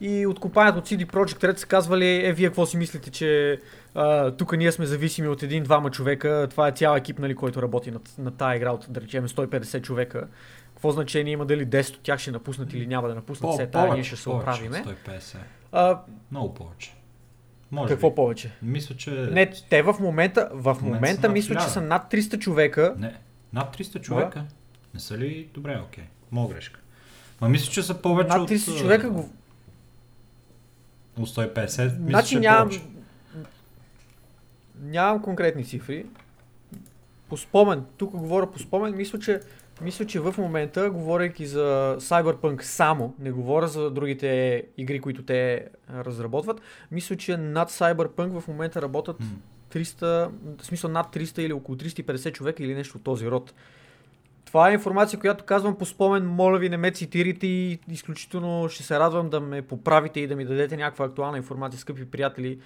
И от компанията от CD Projekt Red са казвали, е, вие какво си мислите, че тук ние сме зависими от един-двама човека, това е цял екип, нали, който работи над, на тази игра от, да речем, 150 човека. Какво значение има дали 10 от тях ще напуснат или няма да напуснат, все тая ние ще се оправиме. 150. А, Много повече. Може какво би. повече? Мисля, че... Не, те в момента, в, момента, момента мисля, че са над 300 човека. Не, над 300 човека? Да. Не са ли? Добре, окей. Мога грешка. Ма мисля, че са повече Над 30 от... човека го... От 150? Мисля, значи че нямам... Повече. Нямам конкретни цифри. По спомен, тук говоря по спомен, мисля, че мисля, че в момента, говорейки за Cyberpunk само, не говоря за другите игри, които те разработват, мисля, че над Cyberpunk в момента работят 300, в смисъл над 300 или около 350 човека или нещо от този род. Това е информация, която казвам по спомен. Моля ви, не ме цитирайте и изключително ще се радвам да ме поправите и да ми дадете някаква актуална информация, скъпи приятели,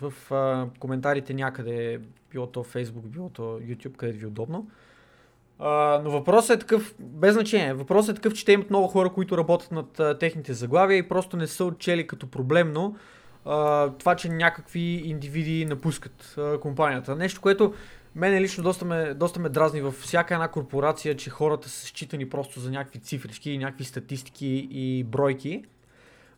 в а, коментарите някъде, било то Facebook, било то YouTube, където ви е удобно. А, но въпросът е такъв, без значение, въпросът е такъв, че те имат много хора, които работят над а, техните заглавия и просто не са отчели като проблемно а, това, че някакви индивиди напускат а, компанията. Нещо, което Мене лично доста ме, доста ме дразни във всяка една корпорация, че хората са считани просто за някакви цифрички, някакви статистики и бройки.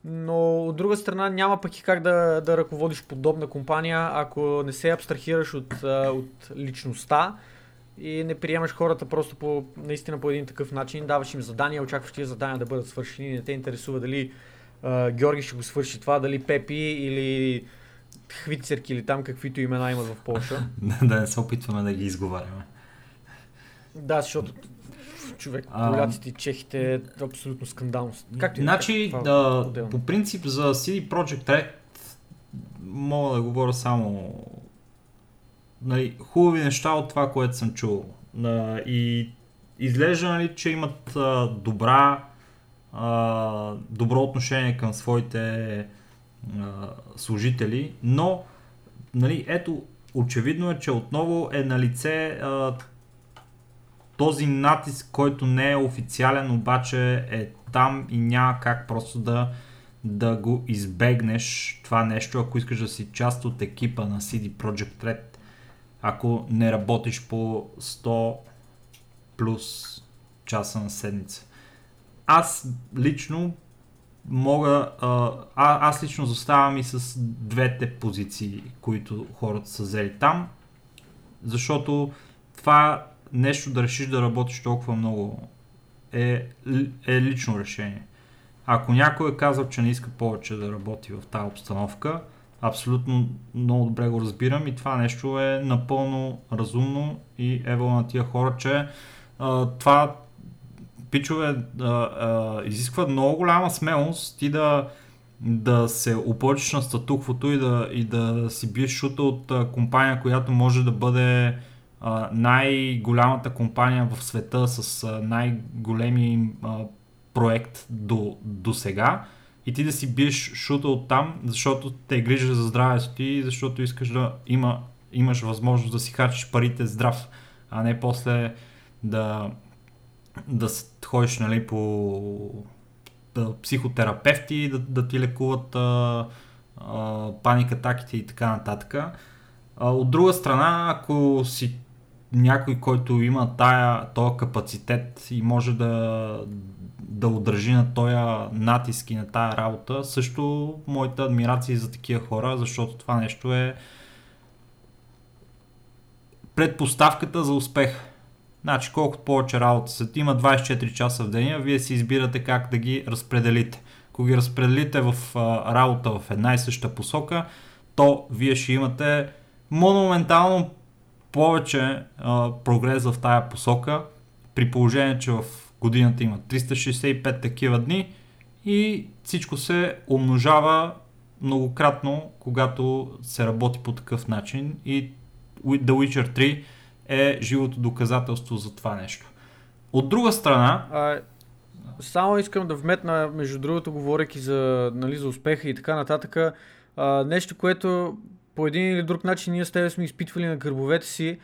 Но от друга страна няма пък и как да, да ръководиш подобна компания, ако не се абстрахираш от, от личността и не приемаш хората просто по, наистина по един такъв начин, даваш им задания, очакваш тия задания да бъдат свършени, не те интересува дали uh, Георги ще го свърши това, дали Пепи или Хвицерки или там каквито имена имат в Польша. да не се опитваме да ги изговаряме. Да, защото човек, поляците и чехите е абсолютно скандално. Както значи, как, да, по принцип за CD Projekt Red мога да говоря само нали, хубави неща от това, което съм чул. И изглежда, нали, че имат добра, добро отношение към своите служители, но нали, ето, очевидно е, че отново е на лице този натиск, който не е официален, обаче е там и няма как просто да, да го избегнеш това нещо, ако искаш да си част от екипа на CD Projekt Red, ако не работиш по 100 плюс часа на седмица. Аз лично мога, а, аз лично заставам и с двете позиции, които хората са взели там, защото това нещо да решиш да работиш толкова много е, е лично решение. Ако някой е казал, че не иска повече да работи в тази обстановка, абсолютно много добре го разбирам и това нещо е напълно разумно и ево на тия хора, че а, това пичове а, а, изисква много голяма смелост ти да, да се опълчиш на статуквото и да, и да си биеш шута от а, компания, която може да бъде а, най-голямата компания в света с а, най-големи а, проект до, до сега и ти да си биеш шута от там, защото те грижа за здравето ти, защото искаш да има, имаш възможност да си харчиш парите здрав, а не после да, да ходиш нали, по да, психотерапевти, да, да ти лекуват а, а, паникатаките и така нататък. А, от друга страна, ако си някой, който има тая, този капацитет и може да, да удържи на този натиск и на тая работа, също моята адмирация за такива хора, защото това нещо е предпоставката за успех. Значи колкото повече работа се има 24 часа в деня, вие си избирате как да ги разпределите. Ако ги разпределите в а, работа в една и съща посока, то вие ще имате монументално повече а, прогрес в тая посока, при положение, че в годината има 365 такива дни и всичко се умножава многократно, когато се работи по такъв начин и The Witcher 3 е живото доказателство за това нещо. От друга страна... А, само искам да вметна, между другото, говоряки за, нали, за успеха и така нататък, а, нещо, което по един или друг начин ние с тебе сме изпитвали на гърбовете си.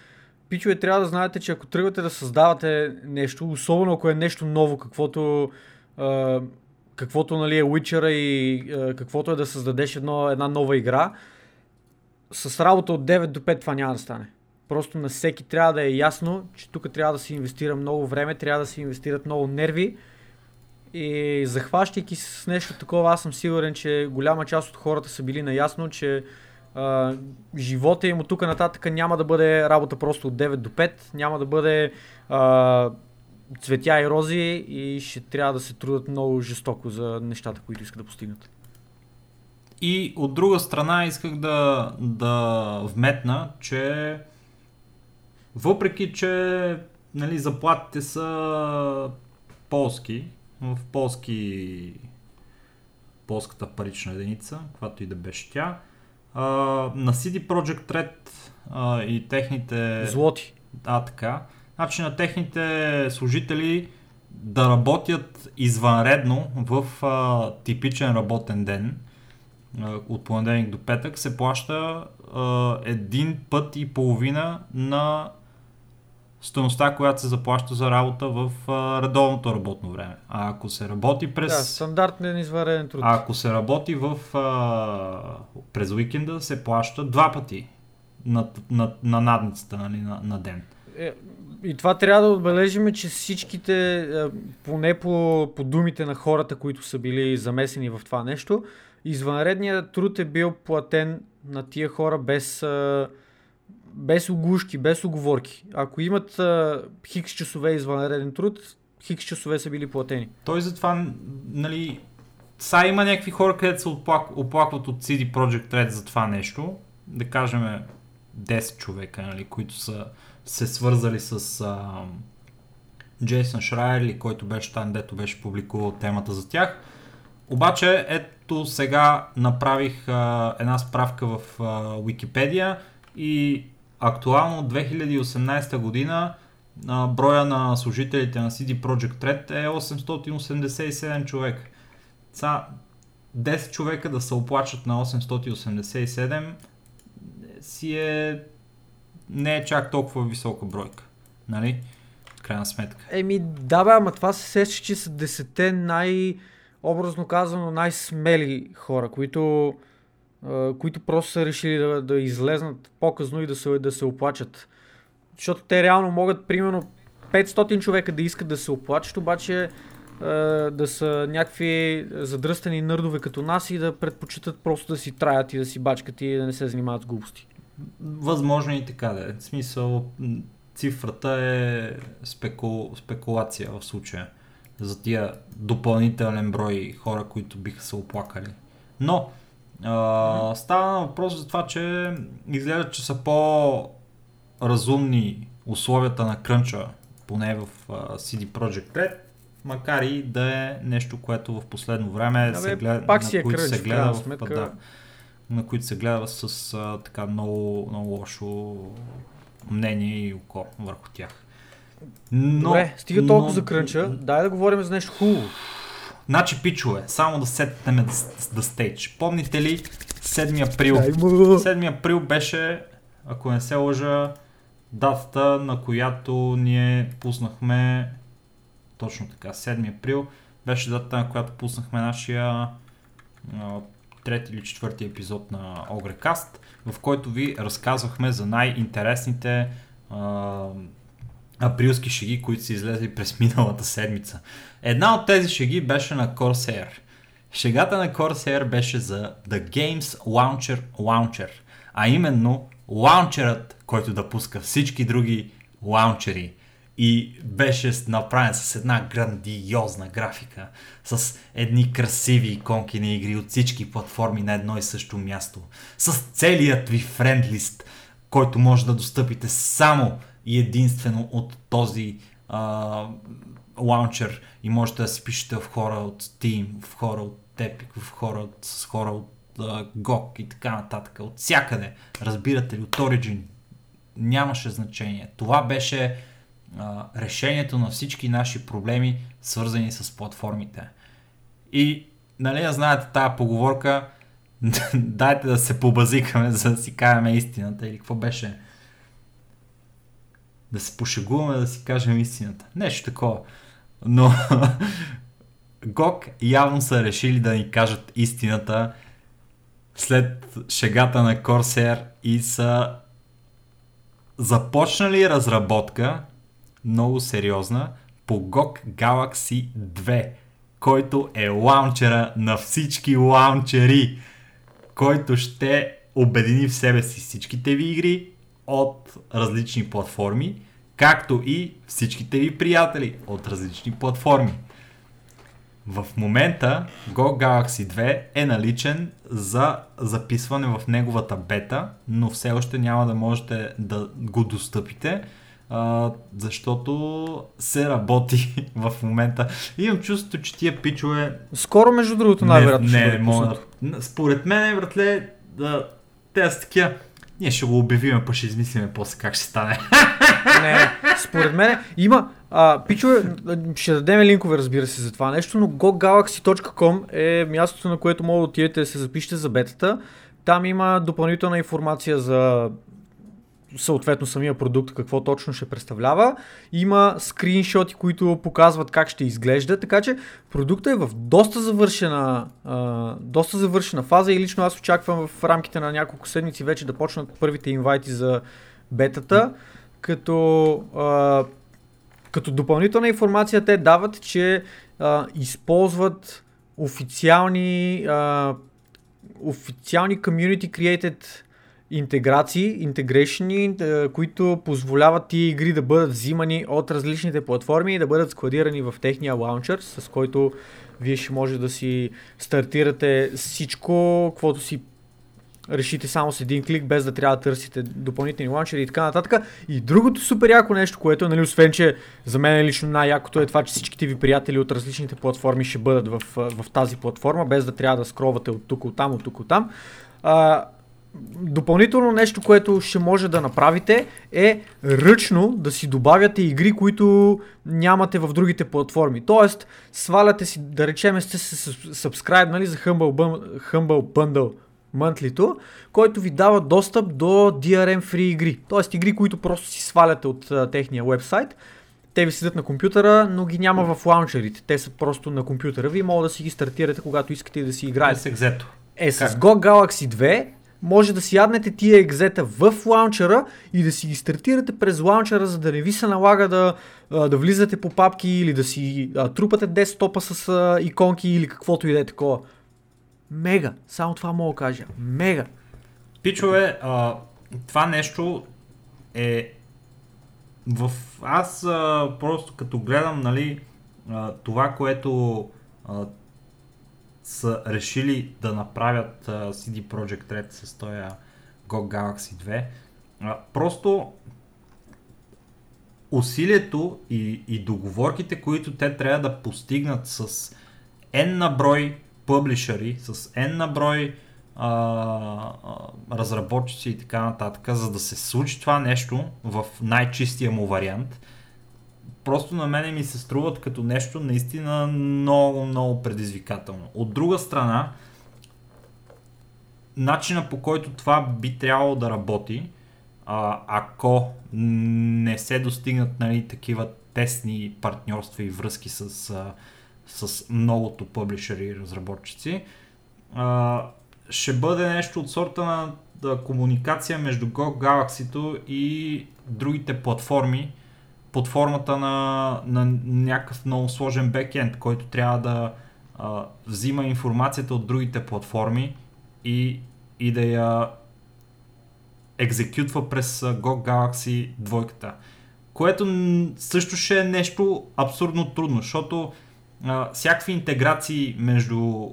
Пичове, трябва да знаете, че ако тръгвате да създавате нещо, особено ако е нещо ново, каквото, а, каквото нали, е Witcher и а, каквото е да създадеш едно, една нова игра, с работа от 9 до 5 това няма да стане. Просто на всеки трябва да е ясно, че тук трябва да се инвестира много време, трябва да се инвестират много нерви. И захващайки с нещо такова, аз съм сигурен, че голяма част от хората са били наясно, че живота им от тук нататък няма да бъде работа просто от 9 до 5, няма да бъде а, цветя и рози и ще трябва да се трудят много жестоко за нещата, които искат да постигнат. И от друга страна исках да, да вметна, че въпреки, че нали, заплатите са полски, в полски полската парична единица, каквато и да беше тя, а, на CD Project Red а, и техните... Злоти. А, така. Значи на техните служители да работят извънредно в а, типичен работен ден а, от понеделник до петък се плаща а, един път и половина на стоеността, която се заплаща за работа в а, редовното работно време. А ако се работи през... Да, стандартен извареден труд. А ако се работи в, а, през уикенда, се плаща два пъти на, на, на надницата нали, на, на ден. Е, и това трябва да отбележим, че всичките, поне по, по думите на хората, които са били замесени в това нещо, извънредният труд е бил платен на тия хора без без оглушки, без оговорки. Ако имат а, хикс часове извънреден труд, хикс часове са били платени. Той затова, нали, са има някакви хора, където се оплак, оплакват от CD Project Red за това нещо. Да кажем 10 човека, нали, които са се свързали с а, Джейсън Шрайер, който беше там, дето беше публикувал темата за тях. Обаче, ето сега направих а, една справка в а, Википедия и Актуално от 2018 година броя на служителите на CD Projekt Red е 887 човека. Са 10 човека да се оплачат на 887 си е не е чак толкова висока бройка. Нали? крайна сметка. Еми, да бе, ама това се сеща, че са десете най- образно казано най-смели хора, които, които просто са решили да, да излезнат по-късно и да се, да се оплачат. Защото те реално могат, примерно, 500 човека да искат да се оплачат, обаче да са някакви задръстени нърдове като нас и да предпочитат просто да си траят и да си бачкат и да не се занимават с глупости. Възможно и така да е. В смисъл, цифрата е спеку... спекулация в случая за тия допълнителен брой хора, които биха се оплакали. Но, а, става въпрос за това, че изглежда, че са по-разумни условията на крънча, поне в а, CD Projekt Red, макар и да е нещо, което в последно време Абе, се гледа, пак си е които крънч, се гледа в, сметка. да, на които се гледа с а, така много, много лошо мнение и око върху тях. Но, Добре, стига толкова но- за крънча, дай да говорим за нещо хубаво. Значи, пичове, само да сетнем да, стейдж. Помните ли 7 април? Дай му. 7 април беше, ако не се лъжа, датата, на която ние пуснахме, точно така, 7 април, беше датата, на която пуснахме нашия трети или четвърти епизод на Огрекаст, в който ви разказвахме за най-интересните а, априлски шеги, които са излезли през миналата седмица. Една от тези шеги беше на Corsair. Шегата на Corsair беше за The Games Launcher Launcher, а именно лаунчерът, който да пуска всички други лаунчери. И беше направен с една грандиозна графика, с едни красиви иконки на игри от всички платформи на едно и също място, с целият ви френдлист, който може да достъпите само и единствено от този а, лаунчер и можете да си пишете в хора от Steam, в хора от Epic, в хора от, с хора от а, GOG и така нататък. От всякъде. Разбирате ли, от Origin. Нямаше значение. Това беше а, решението на всички наши проблеми, свързани с платформите. И, нали, я знаете тази поговорка, дайте да се побазикаме, за да си кажем истината или какво беше? Да се пошегуваме, да си кажем истината. Нещо такова. Но GOG явно са решили да ни кажат истината след шегата на Corsair и са започнали разработка, много сериозна, по GOG Galaxy 2, който е лаунчера на всички лаунчери, който ще обедини в себе си всичките ви игри от различни платформи, както и всичките ви приятели от различни платформи. В момента Go Galaxy 2 е наличен за записване в неговата бета, но все още няма да можете да го достъпите, а, защото се работи в момента. Имам чувството, че тия пичове Скоро, между другото, най-вероятно не, не, не мога. Според мен, братле, да, те са такива. Ние ще го обявиме, па ще измислиме после как ще стане. Не, според мен има. А, пичове, ще дадем линкове, разбира се, за това нещо, но gogalaxy.com е мястото, на което мога да отидете да се запишете за бетата. Там има допълнителна информация за съответно самия продукт, какво точно ще представлява. Има скриншоти, които показват как ще изглежда, така че продуктът е в доста завършена, а, доста завършена фаза и лично аз очаквам в рамките на няколко седмици вече да почнат първите инвайти за бетата, като, а, като допълнителна информация те дават, че а, използват официални а, официални community created интеграции, интегрейшни, които позволяват тия игри да бъдат взимани от различните платформи и да бъдат складирани в техния лаунчер, с който вие ще може да си стартирате всичко, каквото си решите само с един клик, без да трябва да търсите допълнителни лаунчери и така нататък. И другото супер яко нещо, което, нали, освен, че за мен лично най-якото е това, че всичките ви приятели от различните платформи ще бъдат в, в тази платформа, без да трябва да скровате от тук, от там, от тук, от там. Допълнително нещо, което ще може да направите е ръчно да си добавяте игри, които нямате в другите платформи. Тоест, сваляте си, да речем, сте се subscribe за Humble, Humble Bundle monthly който ви дава достъп до DRM free игри. Тоест игри, които просто си сваляте от а, техния вебсайт те ви седят на компютъра, но ги няма в лаунчерите. Те са просто на компютъра. Вие може да си ги стартирате, когато искате да си играете. с екзето. Е, с Как? Go Galaxy 2 може да си яднете тия екзета в лаунчера и да си ги стартирате през лаунчера, за да не ви се налага да, да влизате по папки или да си а, трупате десктопа с а, иконки или каквото и да е такова. Мега. Само това мога да кажа. Мега. Пичове, а, това нещо е в... Аз а, просто като гледам, нали, а, това, което а, са решили да направят а, CD Projekt Red с този GOG Galaxy 2, а, просто усилието и, и договорките, които те трябва да постигнат с N на брой публишери, с N на брой а, разработчици и така нататък, за да се случи това нещо в най-чистия му вариант, просто на мене ми се струват като нещо наистина много, много предизвикателно. От друга страна, начина по който това би трябвало да работи, ако не се достигнат нали, такива тесни партньорства и връзки с, с многото публишери и разработчици, ще бъде нещо от сорта на комуникация между Go Galaxy и другите платформи под формата на, на някакъв много сложен бекенд, който трябва да а, взима информацията от другите платформи и, и да я екзекютва през Go Galaxy 2. Което също ще е нещо абсурдно трудно, защото а, всякакви интеграции между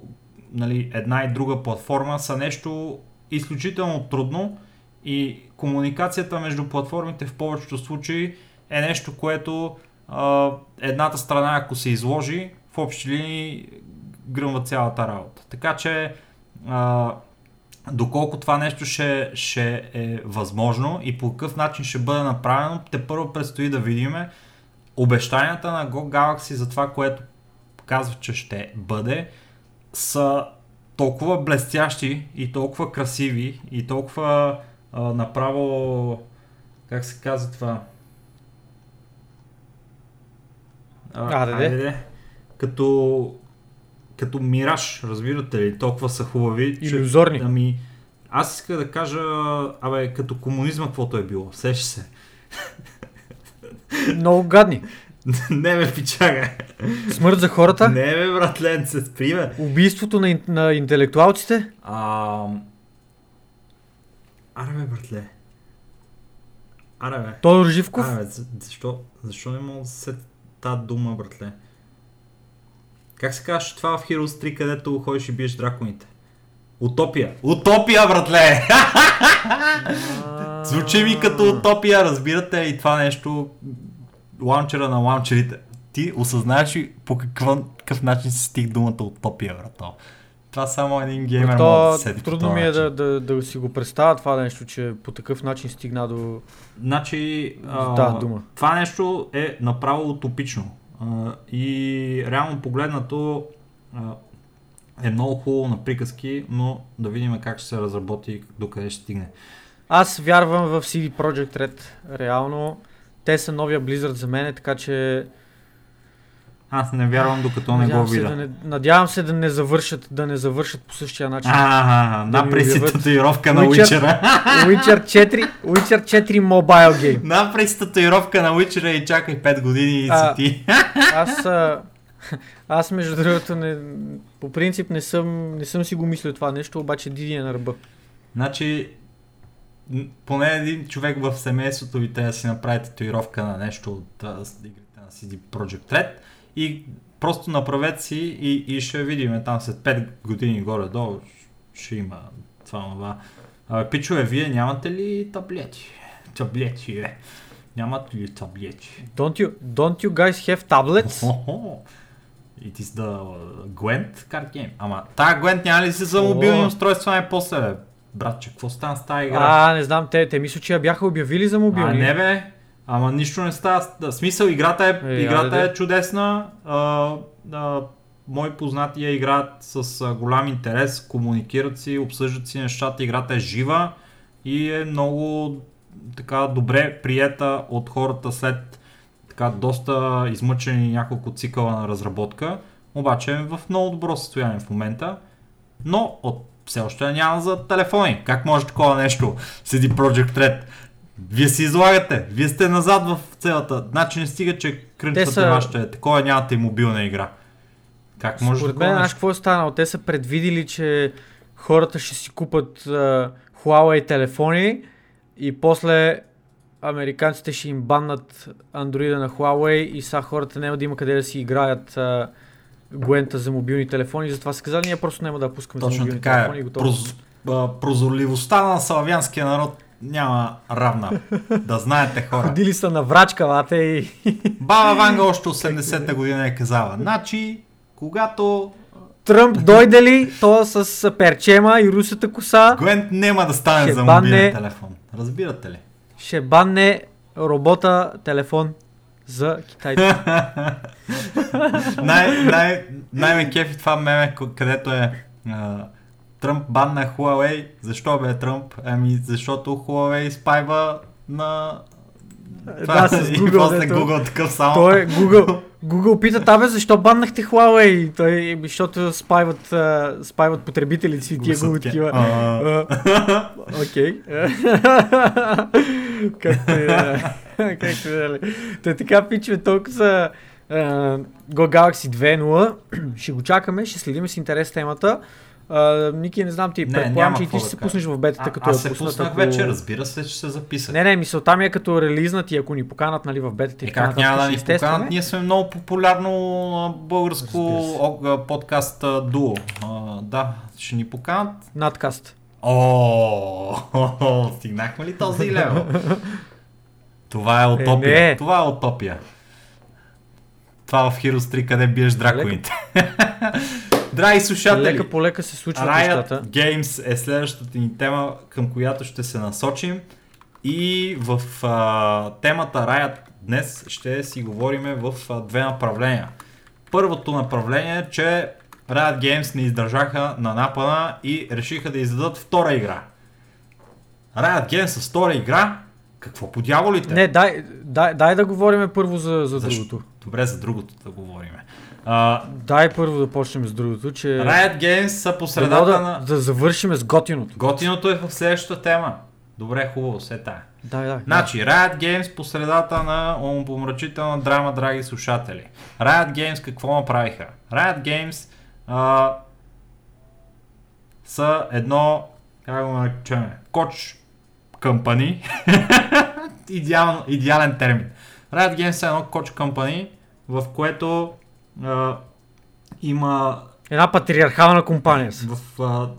нали, една и друга платформа са нещо изключително трудно и комуникацията между платформите в повечето случаи е нещо, което а, едната страна, ако се изложи, в общи линии гръмва цялата работа. Така че, а, доколко това нещо ще, ще е възможно и по какъв начин ще бъде направено, те първо предстои да видим обещанията на Go Galaxy за това, което казва, че ще бъде, са толкова блестящи и толкова красиви и толкова а, направо, как се казва това, А, да, де. де. Като, като мираж, разбирате ли, толкова са хубави. че- Иллюзорни. Ами, аз исках да кажа, абе, като комунизма, каквото е било. Сеш се. Много гадни. не бе, пичага. Смърт за хората. Не бе, братленце, спри бе. Убийството на, на интелектуалците. А... Аре бе, братле. Аре бе. Тодор Живков. Аре бе, защо, защо не мога да се тази дума, братле? Как се казваш това в Heroes 3, където ходиш и биеш драконите? Утопия. Утопия, братле! Звучи ми като утопия, разбирате и това нещо, лаунчера на лаунчерите. Ти осъзнаеш ли по какъв, какъв начин се стиг думата утопия, брато? Това само един геймер може да То, се сети по трудно ми е да, да, да си го представя това нещо, че по такъв начин стигна до... Значи, а, Да, дума. това нещо е направо утопично. А, и реално погледнато а, е много хубаво на приказки, но да видим как ще се разработи и докъде ще стигне. Аз вярвам в CD Projekt Red. Реално. Те са новия Blizzard за мен, така че... Аз не вярвам докато не го надявам, видя. да не, надявам се да не завършат, да не завършат по същия начин. А, Да напри си татуировка на Witcher. Witcher. Witcher 4, Witcher 4 Mobile Game. Напри си татуировка на Witcher и чакай 5 години и си ти. Аз, а, аз между другото, не, по принцип не съм, не съм си го мислил това нещо, обаче Диди е на ръба. Значи, поне един човек в семейството ви трябва да си направи татуировка на нещо от игрите на CD Projekt Red и просто направете си и, и ще видим там след 5 години горе-долу ще има това това. Абе, пичове, вие нямате ли таблети? Таблети, е. Нямате ли таблети? Don't you, don't you guys have tablets? Хо-хо. It is the Gwent card game. Ама, тая Gwent няма ли си за мобилни О. устройства най-после, бе? Братче, какво стана с тази игра? А, не знам, те, те мисля, че я бяха обявили за мобилни. А, не бе, ама нищо не става. Да, смисъл, играта е, Е, играта е чудесна. А, а, мои познати я играят с а, голям интерес, комуникират си, обсъждат си нещата, играта е жива и е много така добре приета от хората след така доста измъчени няколко цикъла на разработка, обаче е в много добро състояние в момента, но от все още няма за телефони. Как може такова нещо? Седи Project Red. Вие си излагате. Вие сте назад в целата. Значи не стига, че крънчвате са- вашите. Такова нямате и мобилна игра. Как може Според мен, знаеш какво е станало? Те са предвидили, че хората ще си купат а, Huawei телефони и после американците ще им баннат андроида на Huawei и сега хората няма да има къде да си играят а, Гуента за мобилни телефони, затова са казали, ние просто няма да пускаме за Точно мобилни така телефони. е. и готово. Проз, прозорливостта на славянския народ няма равна. Да знаете хора. Ходили са на врачка, лате и... Баба Ванга още 80-та година е казала. Значи, когато Тръмп дойде ли, то с перчема и русата коса, Гвент няма да стане за банне- мобилен телефон. Разбирате ли? ще банне робота телефон за китайците. най, най, най-ме кефи това меме, където е а, Тръмп банна Huawei. Защо бе Тръмп? Ами защото Huawei спайва на... Да, с и Google, после дето- Google такъв само. Той е Google. Google пита, абе, защо баннахте Huawei? И Той, «Еми, защото спайват, а, спайват потребителите си, тия Google такива. Окей. Както и е. Както и да е. Та така, пичове, толкова са uh, Go Galaxy 2.0. ще го чакаме, ще следим с интерес темата. Uh, Ники, не знам ти, Не, предполагам, че и ти ще да се кажа. пуснеш в бетата, а, като аз я се пуснат, пуснах ако- вече, разбира се, че се записах. Не, не, мисълта ми е като релизнат и ако ни поканат нали, в бетата и Е, как няма да ни поканат? Ние сме много популярно българско се. подкаст дуо. Да, ще ни поканат. Надкаст. О, стигнахме ли този левел? Това е утопия. не. Това е утопия. Това в Heroes 3, къде биеш драконите. Драги слушатели, Лека по лека се случват Riot нещата. Games е следващата ни тема, към която ще се насочим. И в а, темата Riot днес ще си говорим в а, две направления. Първото направление е, че Riot Games не издържаха на напада и решиха да издадат втора игра. Riot Games с втора игра? Какво по дяволите? Не, дай, дай, дай да говорим първо за, за Защо? другото. Добре, за другото да говорим. А, Дай първо да почнем с другото, че... Riot Games са по средата да, на... да завършим с готиното. Готиното е в следващата тема. Добре, хубаво, се тая. Дай, дай. Значи, Riot Games по средата на умопомрачителна драма, драги слушатели. Riot Games какво направиха? Riot Games а, са едно, как го наречем, коч компани. Идеал, идеален термин. Riot Games е едно коч компани, в което а, има Една патриархална компания в а,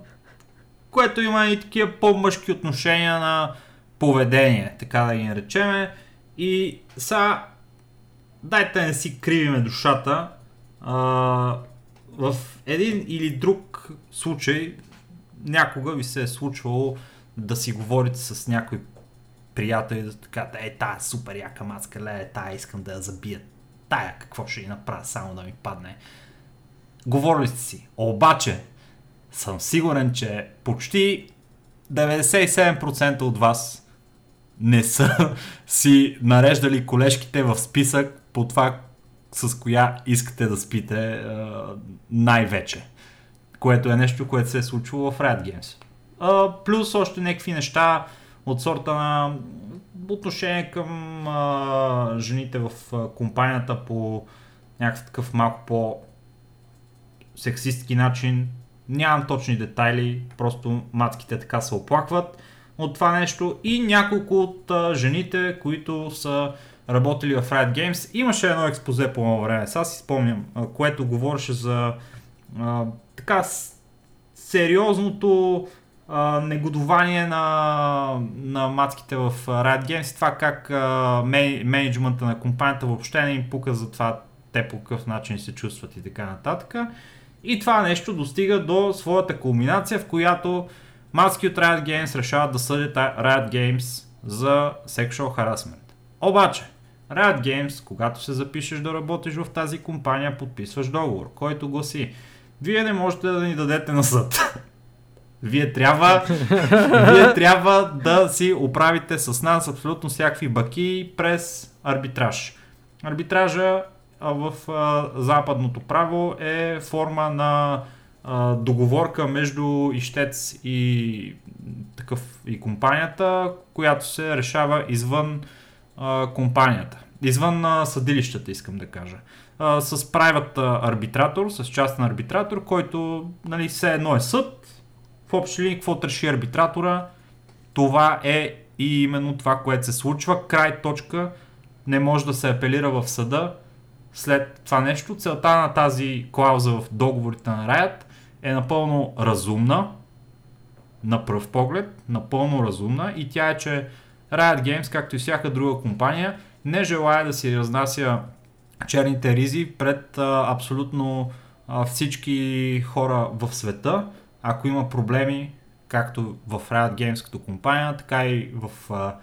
което има и такива по-мъжки отношения на поведение, така да ги наречеме. И сега, дайте да не си кривиме душата. А, в един или друг случай, някога ви се е случвало да си говорите с някой приятел и да така, е, тая супер яка маска, ле, тая искам да я забия. Тая какво ще ни направя, само да ми падне. Говорили сте си. Обаче, съм сигурен, че почти 97% от вас не са си нареждали колежките в списък по това с коя искате да спите най-вече. Което е нещо, което се е случило в Riot Games. Плюс още някакви неща от сорта на отношение към а, жените в а, компанията по някакъв такъв малко по сексистки начин. Нямам точни детайли, просто мацките така се оплакват от това нещо. И няколко от а, жените, които са работили в Riot Games. Имаше едно експозе по едно време, сега си спомням, а, което говореше за а, така сериозното а, негодование на, на мацките в Riot Games това как а, менеджмента на компанията въобще не им пука за това те по какъв начин се чувстват и така нататък. И това нещо достига до своята кулминация, в която маски от Riot Games решават да съдят Riot Games за sexual harassment. Обаче, Riot Games, когато се запишеш да работиш в тази компания, подписваш договор, който гласи Вие не можете да ни дадете на съд. Вие трябва, вие трябва да си оправите с нас абсолютно всякакви баки през арбитраж. Арбитража в а, западното право е форма на а, договорка между ищец и такъв и компанията, която се решава извън а, компанията. Извън а, съдилищата, искам да кажа. А, с private арбитратор, с частен арбитратор, който нали, все едно е съд. В общи линии, какво реши арбитратора, това е и именно това, което се случва. Край точка не може да се апелира в съда след това нещо. Целта на тази клауза в договорите на Riot е напълно разумна, на пръв поглед, напълно разумна и тя е, че Riot Games, както и всяка друга компания, не желая да си разнася черните ризи пред а, абсолютно а, всички хора в света. Ако има проблеми, както в Riot Games като компания, така и в а,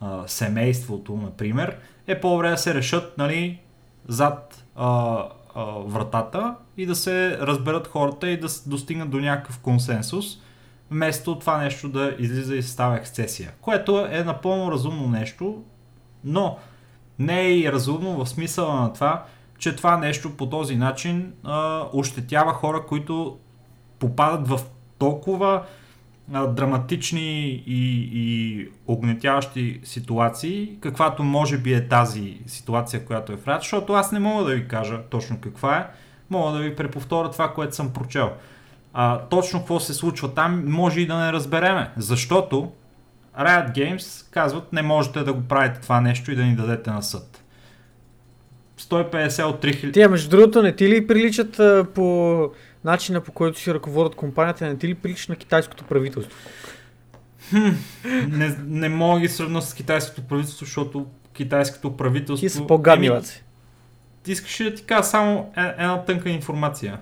а, семейството, например, е по-добре да се решат нали, зад а, а, вратата и да се разберат хората и да достигнат до някакъв консенсус, вместо това нещо да излиза и става ексцесия. Което е напълно разумно нещо, но не е и разумно в смисъла на това, че това нещо по този начин а, ощетява хора, които попадат в толкова а, драматични и, и огнетяващи ситуации, каквато може би е тази ситуация, която е в рад, защото аз не мога да ви кажа точно каква е, мога да ви преповторя това, което съм прочел. А, точно какво се случва там, може и да не разбереме, защото Riot Games казват не можете да го правите това нещо и да ни дадете на съд. 150 от 3000. Тия, между другото, не ти ли приличат а, по начина по който си ръководят компанията, не ти ли прилича на китайското правителство? Хм, не, не мога ги сравня с китайското правителство, защото китайското правителство... Ти са по-гадни, Еми, Ти искаш да ти кажа само е- една тънка информация?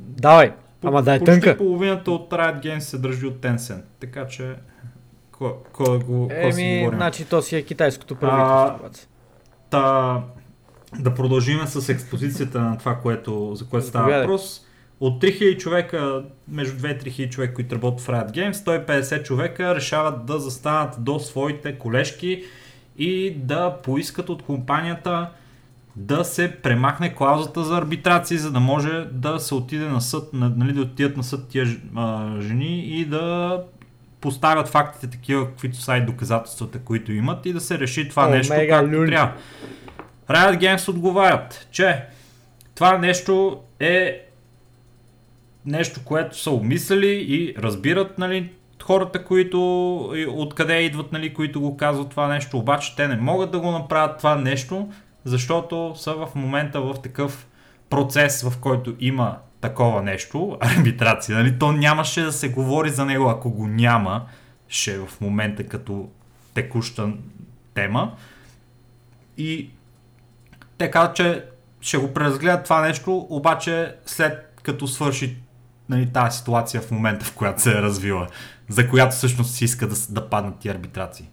Давай, ама да е тънка. половината от Riot Games се държи от Tencent, така че... Кой, кой, го, кой си Еми, говорим? значи то си е китайското правителство. обаче. Та, да продължим с експозицията на това, което, за което става въпрос. От 3000 човека, между 2-3 хиляди човека, които работят в Riot Games, 150 човека решават да застанат до своите колежки и да поискат от компанията да се премахне клаузата за арбитрации, за да може да се отиде на съд, на- нали, да отидат на съд тия а, жени и да поставят фактите такива, каквито са и доказателствата, които имат и да се реши това О, нещо както люль. трябва. Riot Games отговарят, че това нещо е нещо, което са обмислили и разбират нали, хората, които откъде идват, нали, които го казват това нещо, обаче те не могат да го направят това нещо, защото са в момента в такъв процес, в който има такова нещо, арбитрация. Нали? То нямаше да се говори за него, ако го няма, ще в момента като текуща тема. И те казват, че ще го преразгледат това нещо, обаче след като свърши нали, тази ситуация в момента, в която се е развила, за която всъщност си иска да, да паднат ти арбитрации.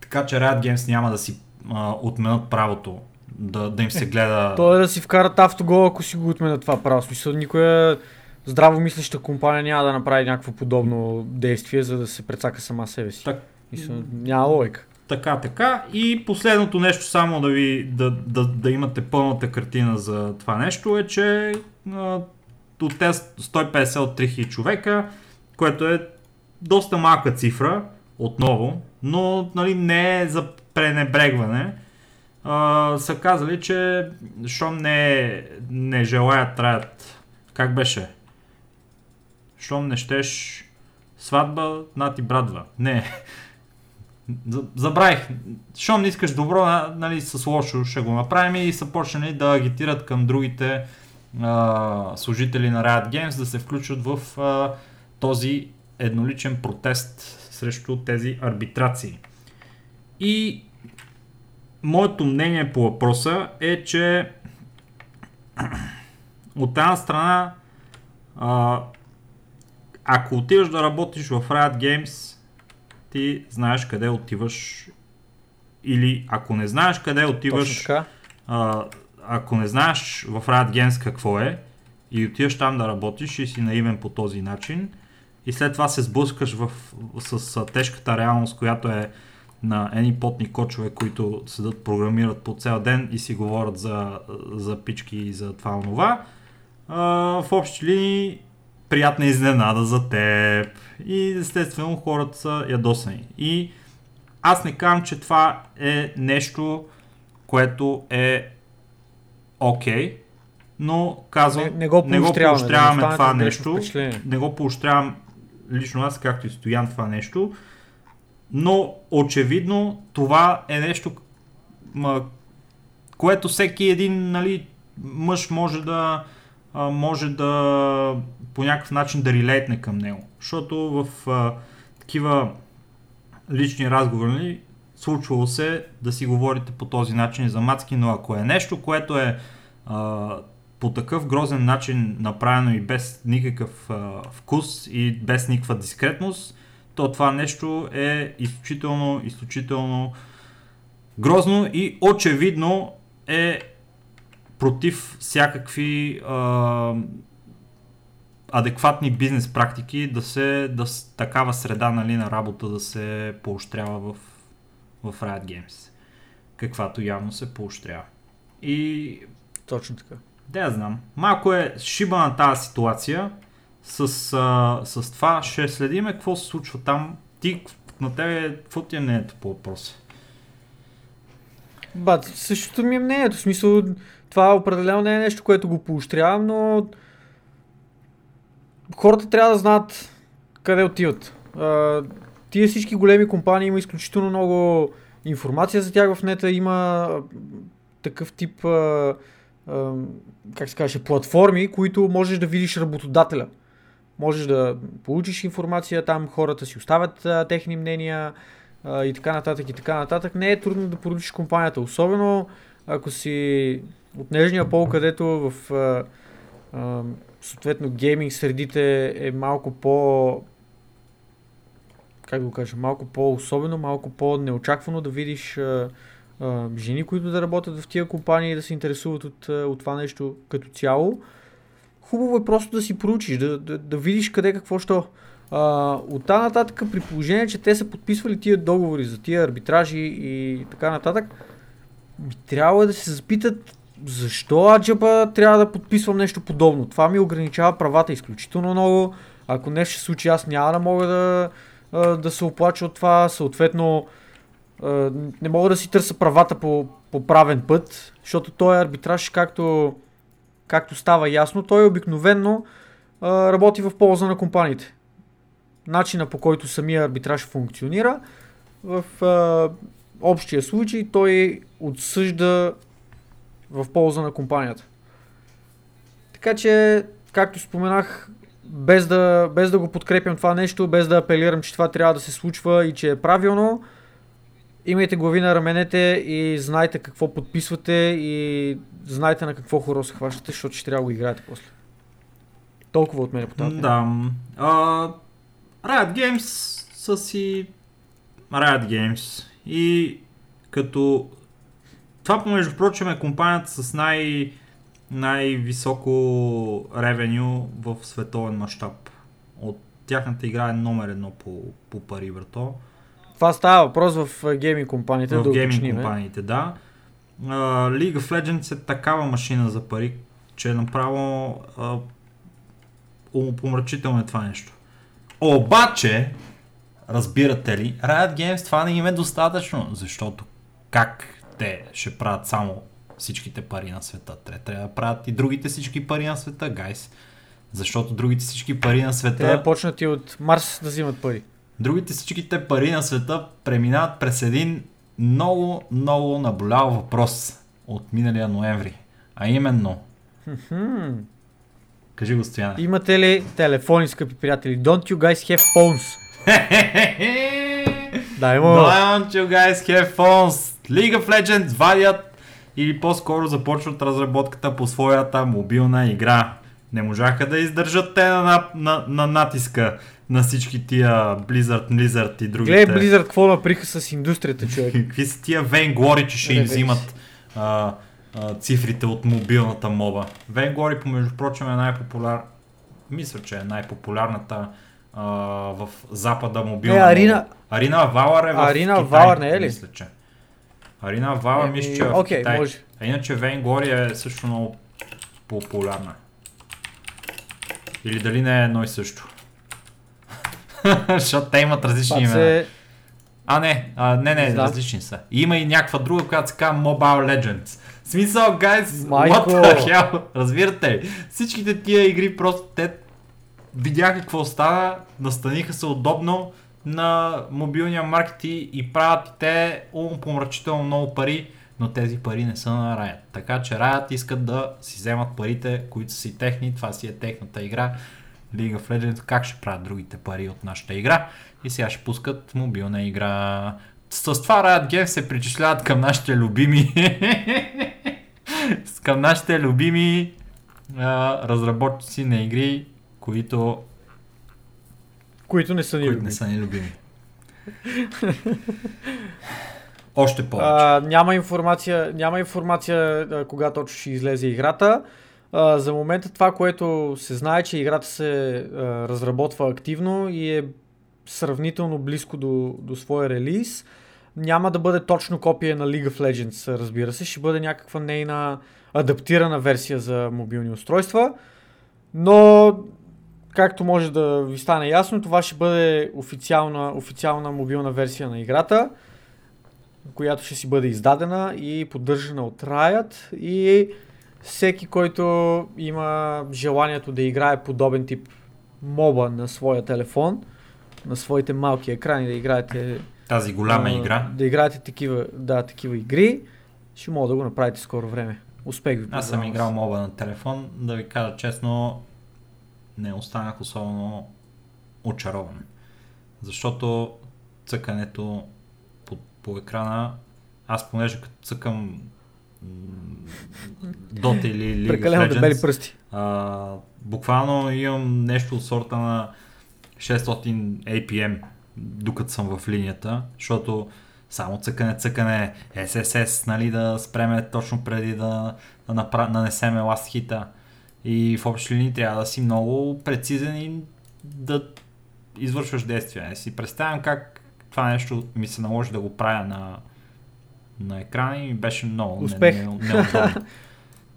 Така че Riot Games няма да си а, отменят правото да, да им се гледа... То е да си вкарат автогол, ако си го отменят това право. Смисъл, никоя здраво мислеща компания няма да направи някакво подобно действие, за да се прецака сама себе си. Так, Мисъл, няма логика. Така, така. И последното нещо, само да ви да, да, да имате пълната картина за това нещо, е, че а, от тези 150 от 3000 човека, което е доста малка цифра, отново, но нали, не е за пренебрегване, а, са казали, че щом не, не желаят, траят, как беше? Щом не щеш сватба, нати брадва. Не, За- Забравих. Щом не искаш добро, на- нали, с лошо ще го направим и са почнали да агитират към другите а, служители на Riot Games да се включат в а, този едноличен протест срещу тези арбитрации. И моето мнение по въпроса е, че от една страна а, ако отиваш да работиш в Riot Games, ти знаеш къде отиваш. Или ако не знаеш къде отиваш, а, ако не знаеш в Riot какво е и отиваш там да работиш и си наивен по този начин и след това се сблъскаш в, с, а, тежката реалност, която е на едни потни кочове, които седат, програмират по цял ден и си говорят за, за пички и за това онова. В общи линии приятна изненада за теб и естествено хората са ядосани. И аз не казвам, че това е нещо, което е окей, okay, но казвам, Не, не го не го поощряваме, да не това нещо, впечатление. не го поощрявам лично аз, както и стоян това нещо, но очевидно това е нещо, ма, което всеки един нали, мъж може да а, може да по някакъв начин да релейтне към него. Защото в а, такива лични разговори случвало се да си говорите по този начин за мацки, но ако е нещо, което е а, по такъв грозен начин направено и без никакъв а, вкус и без никаква дискретност, то това нещо е изключително, изключително грозно и очевидно е против всякакви а, адекватни бизнес практики да се, да, такава среда нали, на работа да се поощрява в, в Riot Games. Каквато явно се поощрява. И Точно така. да я знам. Малко е шиба на тази ситуация. С, а, с това ще следиме какво се случва там. Ти, на тебе, какво ти е мнението по въпроса? Бат, същото ми е мнението. В смисъл, това определено не е нещо, което го поощрявам, но хората трябва да знаят къде отиват. Тия всички големи компании има изключително много информация за тях в нета, има такъв тип, а, а, как се каже, платформи, които можеш да видиш работодателя. Можеш да получиш информация, там хората си оставят а, техни мнения а, и така нататък и така нататък. Не е трудно да поручиш компанията, особено ако си от нежния пол, където в а, а, съответно гейминг средите е малко по как да го кажа, малко по-особено, малко по-неочаквано да видиш а, а, жени, които да работят в тия компании и да се интересуват от, от това нещо като цяло. Хубаво е просто да си проучиш, да, да, да видиш къде какво що. А, от тази нататък, при положение, че те са подписвали тия договори за тия арбитражи и така нататък, ми трябва да се запитат защо аджаба трябва да подписвам нещо подобно. Това ми ограничава правата изключително много. Ако нещо се случи, аз няма да мога да, да се оплача от това. Съответно, не мога да си търся правата по, по правен път, защото той арбитраж, както, както става ясно, той обикновенно а, работи в полза на компаниите. Начина по който самия арбитраж функционира, в общия случай той отсъжда в полза на компанията. Така че, както споменах, без да, без да го подкрепям това нещо, без да апелирам, че това трябва да се случва и че е правилно, имайте глави на раменете и знайте какво подписвате и знайте на какво хоро се хващате, защото ще трябва да го играете после. Толкова от мен по тази. Да. А, Riot Games са си Riot Games. И като това, между прочим, е компанията с най- най-високо ревеню в световен мащаб. От тяхната игра е номер едно по, по пари, брато. Това става въпрос в а, гейминг компаниите, в да гейминг уточним. компаниите, да. Uh, League of Legends е такава машина за пари, че е направо uh, умопомрачително е това нещо. Обаче, разбирате ли, Riot Games това не им е достатъчно, защото как те ще правят само всичките пари на света? Те трябва да правят и другите всички пари на света, гайс. Защото другите всички пари на света... Те почнат и от Марс да взимат пари. Другите всичките пари на света преминават през един много, много наболял въпрос от миналия ноември. А именно, кажи го Стояне. Имате ли телефони, скъпи приятели? Don't you guys have phones? Да, има. Don't you guys have phones? League of Legends вадят или по-скоро започват разработката по своята мобилна игра. Не можаха да издържат те на, на, на, на натиска на всички тия Blizzard, Blizzard и другите. Гледай Blizzard какво наприха с индустрията, човек. Какви са тия Vainglory, че ще им взимат а, а, цифрите от мобилната моба. Vainglory, помежду прочим, е най-популяр... Мисля, че е най-популярната а, в запада мобилна. Е, Арина- Арина Валър е в Арина Китай, Валър не е ли? Мисля, че. Арина Еми, мисля, че е в Китай. може. А иначе Вейн Гори е също много популярна. Или дали не е едно и също. Защото те имат различни Пак имена. А, не, а, не, не, знам. различни са. Има и някаква друга, която се казва Mobile Legends. В Смисъл, guys, Майко! what the hell? Разбирате ли? Всичките тия игри просто те видяха какво става, настаниха се удобно на мобилния маркет и, правят те умопомрачително много пари, но тези пари не са на Riot. Така че Riot искат да си вземат парите, които са си техни, това си е техната игра. League of Legends, как ще правят другите пари от нашата игра и сега ще пускат мобилна игра. С това Riot Games се причисляват към нашите любими към нашите любими а, разработчици на игри, които, Които не са ни които любими. не са ни любими. Още повече. А, няма информация, няма информация а, кога точно ще излезе играта. А, за момента това, което се знае, че играта се а, разработва активно и е сравнително близко до, до своя релиз. Няма да бъде точно копия на League of Legends, разбира се. Ще бъде някаква нейна адаптирана версия за мобилни устройства. Но, както може да ви стане ясно, това ще бъде официална, официална мобилна версия на играта която ще си бъде издадена и поддържана от Riot и всеки, който има желанието да играе подобен тип моба на своя телефон, на своите малки екрани, да играете Тази голяма а, игра. Да играете такива, да, такива игри, ще мога да го направите скоро време. Успех ви! Аз съм играл моба на телефон, да ви кажа честно, не останах особено очарован. Защото цъкането по, по екрана, аз понеже като цъкам Dota или League Прекалено of дебели Legends, пръсти. а, буквално имам нещо от сорта на 600 APM, докато съм в линията, защото само цъкане, цъкане, SSS, нали, да спреме точно преди да, да напра... нанесеме last хита. И в общи линии трябва да си много прецизен и да извършваш действия. Не си представям как това нещо ми се наложи да го правя на, на екрана и ми беше много Успех. Не, не, неудобно.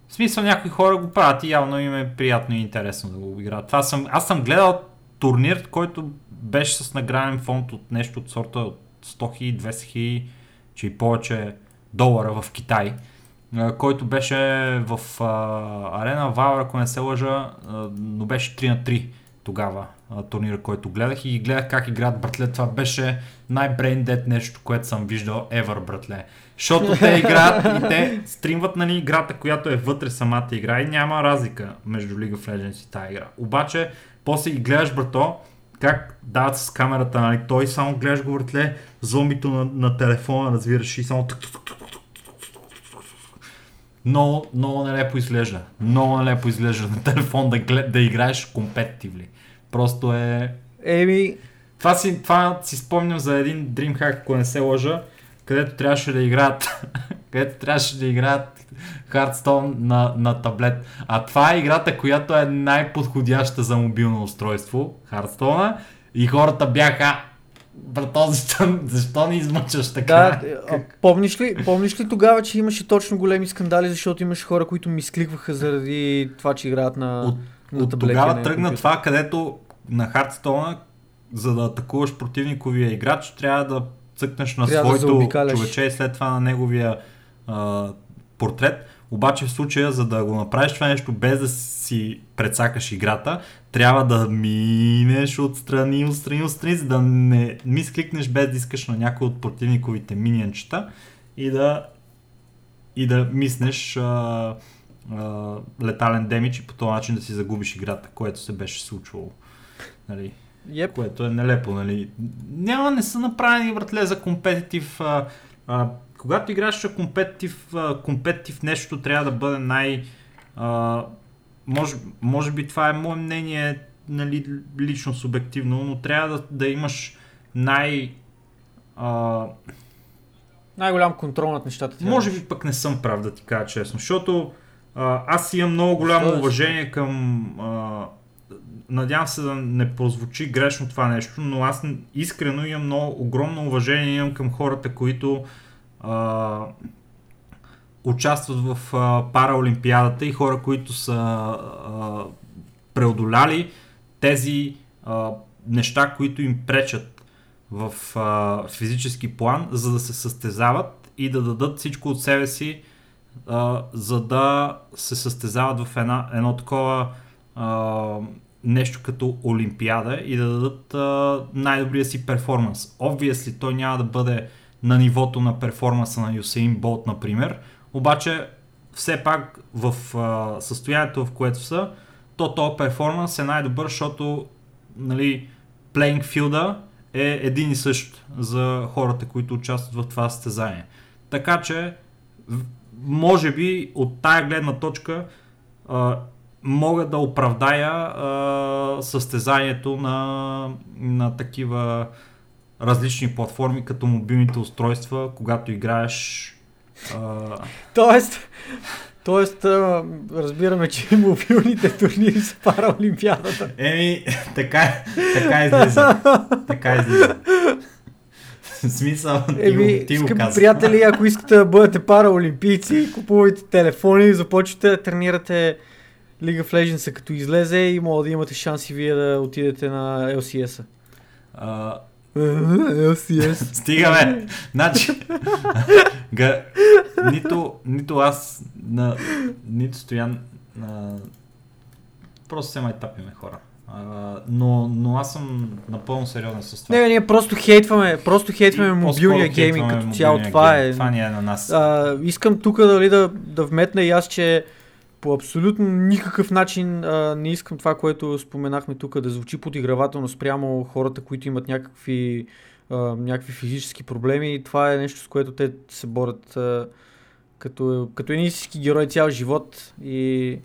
В смисъл някои хора го правят и явно им е приятно и интересно да го играят. Това съм, аз съм гледал турнир, който беше с награден фонд от нещо от сорта от 100 000, 200 000, че и повече долара в Китай, който беше в а, арена Валър, ако не се лъжа, а, но беше 3 на 3 тогава а, турнира, който гледах и гледах как играят братле. Това беше dead нещо, което съм виждал ever, братле. Защото те играят и те стримват нали, играта, която е вътре самата игра и няма разлика между League of Legends и тази игра. Обаче, после ги гледаш, брато, как дават с камерата, нали, той само гледаш го, братле, зомбито на, на телефона, разбираш, и само тук, тук, тук, тук, тук, тук, тук. Много, много нелепо изглежда. Много нелепо изглежда на телефон да, глед, да играеш компетитивли. Просто е... Еми, Това си, това си спомням за един DreamHack, ако не се лъжа, където трябваше да играят, където трябваше да играят Hearthstone на, на таблет. А това е играта, която е най-подходяща за мобилно устройство, Hearthstone, и хората бяха Брато, защо, защо ни измъчваш така? да, помниш, ли, помниш ли тогава, че имаше точно големи скандали, защото имаше хора, които мискликваха заради това, че играят на, От, на от таблети, тогава не на тръгна компютър? това, където на Hearthstone, за да атакуваш противниковия играч, трябва да цъкнеш на Трябва да своето заобикаляш. човече и след това на неговия а, портрет. Обаче в случая, за да го направиш това нещо без да си прецакаш играта, трябва да минеш отстрани, отстрани, отстрани, за да не мискликнеш без да искаш на някой от противниковите минианчета и да и да миснеш а, а, летален демидж и по този начин да си загубиш играта, което се беше случвало. Нали, Yep. което е нелепо, нали. Няма, не са направени братле за компетитив. А, а, когато играеш за компетитив, нещо трябва да бъде най... А, може, може би това е мое мнение, нали, лично субективно, но трябва да, да имаш най... А, Най-голям контрол над нещата. трябва може би пък не съм прав да ти кажа честно, защото а, аз имам много голямо да уважение към а, надявам се да не прозвучи грешно това нещо, но аз искрено имам много огромно уважение имам към хората, които участват в а, параолимпиадата и хора, които са а, преодоляли тези а, неща, които им пречат в а, физически план, за да се състезават и да дадат всичко от себе си, а, за да се състезават в една, едно такова а, нещо като Олимпиада и да дадат а, най-добрия си перформанс. Obviously, той няма да бъде на нивото на перформанса на Юсейн Болт, например, обаче все пак в а, състоянието, в което са, то този перформанс е най-добър, защото нали, playing field е един и същ за хората, които участват в това състезание. Така че, може би от тая гледна точка а, мога да оправдая а, състезанието на, на такива различни платформи, като мобилните устройства, когато играеш. А... Тоест, Тоест, разбираме, че мобилните турнири са пара Олимпиадата. Еми, така, така излиза. Така излиза. смисъл, Еми, ти го, ти го приятели, ако искате да бъдете пара олимпийци, купувайте телефони, започвате да тренирате League of Legends като излезе и мога да имате шанс и вие да отидете на LCS-а. LCS. Стига, бе! Значи, га, нито, нито аз, на, нито Стоян, на... просто се майтапиме хора. Uh, но, но аз съм напълно сериозен с това. Не, ние просто хейтваме, просто хейтваме мобилния гейминг като цяло. Това е. Това ни е на нас. Uh, искам тук дали, да, да вметна и аз, че по абсолютно никакъв начин а, не искам това, което споменахме тук, да звучи подигравателно спрямо хората, които имат някакви, а, някакви физически проблеми. Това е нещо, с което те се борят а, като, като едни истински герои цял живот и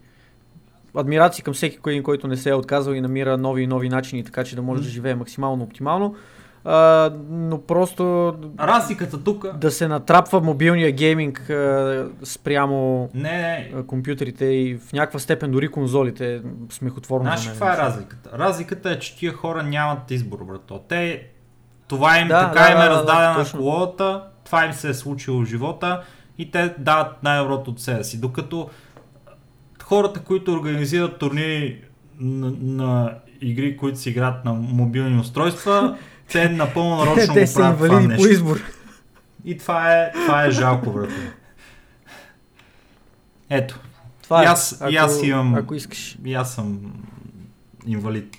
адмирации към всеки който не се е отказал и намира нови и нови начини, така че да може mm. да живее максимално оптимално. А, но просто... Разликата тук... Да се натрапва мобилния гейминг а, спрямо не, не. компютрите и в някаква степен дори конзолите смехотворно. Знаеш каква е разликата? Разликата е, че тия хора нямат избор, брато. Те... Това им да, така да, им е да, раздадена да, колата, това им се е случило в живота и те дават най-доброто от себе си. Докато хората, които организират турнири на, на игри, които си играят на мобилни устройства, те напълно нарочно Те са инвалиди по избор. И това е, това е жалко, брат. Ето. Това и, е. аз, ако, и аз имам... Ако искаш. И аз съм инвалид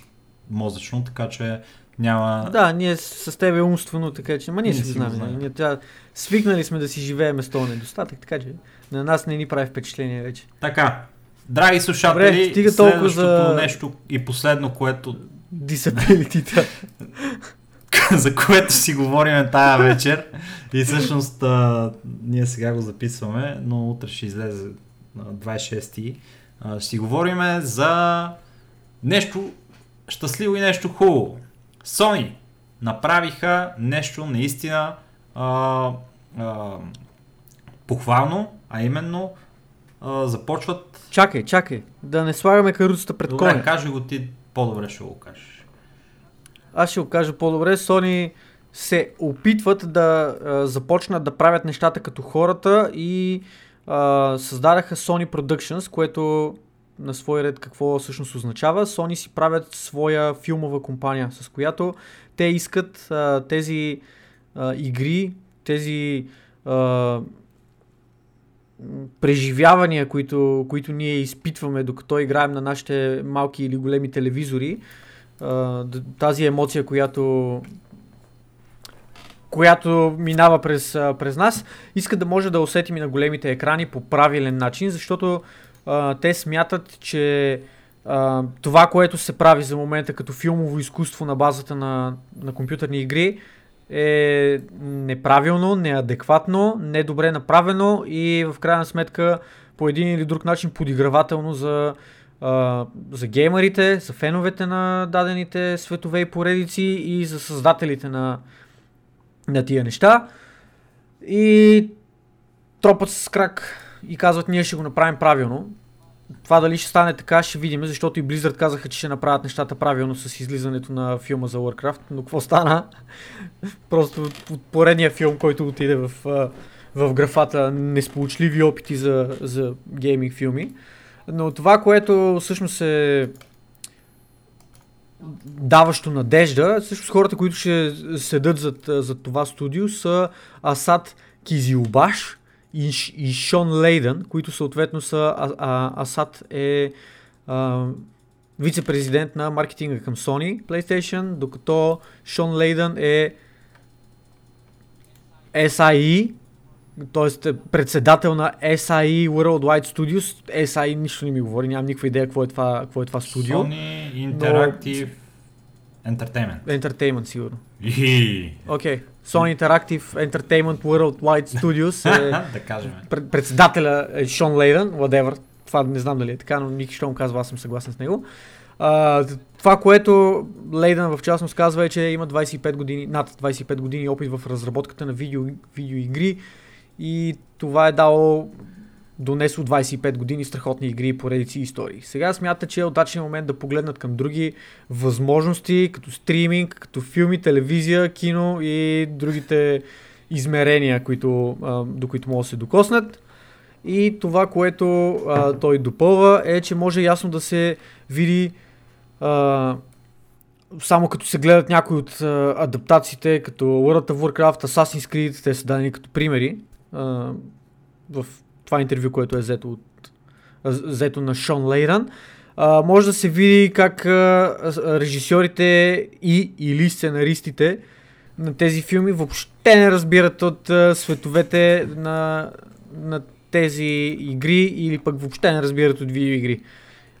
мозъчно, така че няма... Да, ние с тебе умствено, така че... Ма ние, ние си го знаем. Ние тя... Свикнали сме да си живееме с този недостатък, така че на нас не ни прави впечатление вече. Така. Драги слушатели, Добре, следващото за... нещо и последно, което... Дисабилитита. за което си говорим тая вечер. И всъщност а, ние сега го записваме, но утре ще излезе на 26-ти. А, ще си говорим за нещо щастливо и нещо хубаво. Sony направиха нещо наистина а, а, похвално, а именно а, започват... Чакай, чакай, да не слагаме каруцата пред коня. Добре, кажи го ти, по-добре ще го кажеш аз ще го кажа по-добре, Sony се опитват да а, започнат да правят нещата като хората и а, създадаха Sony Productions, което на свой ред какво всъщност означава. Sony си правят своя филмова компания, с която те искат а, тези а, игри, тези а, преживявания, които, които ние изпитваме докато играем на нашите малки или големи телевизори, тази емоция, която която минава през, през нас, искат да може да усетим и на големите екрани по правилен начин, защото а, те смятат, че а, това, което се прави за момента като филмово изкуство на базата на, на компютърни игри, е неправилно, неадекватно, недобре направено и в крайна сметка по един или друг начин подигравателно за за геймерите, за феновете на дадените светове и поредици и за създателите на, на тия неща. И тропът с крак и казват ние ще го направим правилно. това дали ще стане така, ще видим, защото и Blizzard казаха, че ще направят нещата правилно с излизането на филма за Warcraft, но какво стана? Просто поредния филм, който отиде в, в графата несполучливи опити за, за гейминг филми. Но това, което всъщност е даващо надежда, всъщност хората, които ще седат зад, зад това студио са Асад Кизилбаш, и, и Шон Лейдън, които съответно са, а, а, Асад е а, вице-президент на маркетинга към Sony PlayStation, докато Шон Лейдън е SIE, т.е. председател на SIE Worldwide Studios. SIE нищо не ми говори, нямам никаква идея какво е това, какво е това студио. Sony Interactive но... Entertainment. Entertainment, сигурно. Окей. Okay. Sony Interactive Entertainment Worldwide Studios е, да кажем. председателя е Шон Лейдън, whatever. Това не знам дали е така, но Ники Штон казва, аз съм съгласен с него. А, това, което Лейдън в частност казва е, че има 25 години, над 25 години опит в разработката на видео, видеоигри и това е дало донесло 25 години страхотни игри, поредици и истории. Сега смята, че е удачен момент да погледнат към други възможности, като стриминг, като филми, телевизия, кино и другите измерения, които, до които могат да се докоснат. И това, което а, той допълва е, че може ясно да се види а, само като се гледат някои от а, адаптациите, като World of Warcraft, Assassin's Creed, те са дадени като примери а, в това интервю, което е взето, от, взето на Шон Лейран, а, може да се види как а, режисьорите и или сценаристите на тези филми въобще не разбират от а, световете на, на тези игри или пък въобще не разбират от видеоигри.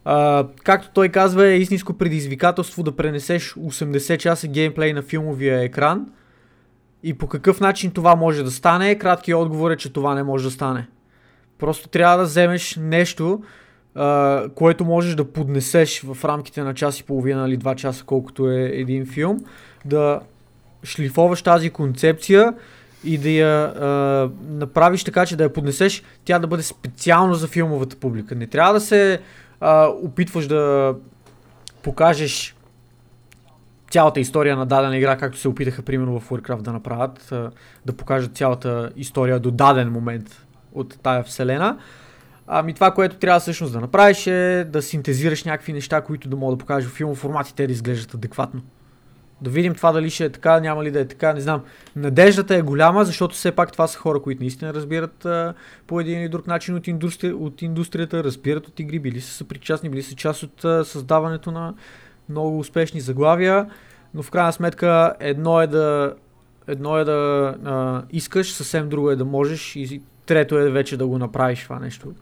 Uh, както той казва, е истинско предизвикателство да пренесеш 80 часа геймплей на филмовия екран и по какъв начин това може да стане. Краткият отговор е, че това не може да стане. Просто трябва да вземеш нещо, а, което можеш да поднесеш в рамките на час и половина или два часа, колкото е един филм, да шлифоваш тази концепция и да я а, направиш така, че да я поднесеш, тя да бъде специално за филмовата публика. Не трябва да се а, опитваш да покажеш цялата история на дадена игра, както се опитаха примерно в Warcraft да направят, да покажат цялата история до даден момент от тая вселена. Ами това, което трябва всъщност да направиш е да синтезираш някакви неща, които да могат да покажеш в филмов формат и те да изглеждат адекватно. Да видим това дали ще е така, няма ли да е така, не знам. Надеждата е голяма, защото все пак това са хора, които наистина разбират а, по един или друг начин от, индустри... от индустрията, разбират от игри, били са причастни, били са част от а, създаването на много успешни заглавия, но в крайна сметка едно е да, едно е да а, искаш, съвсем друго е да можеш и Трето е вече да го направиш това нещо.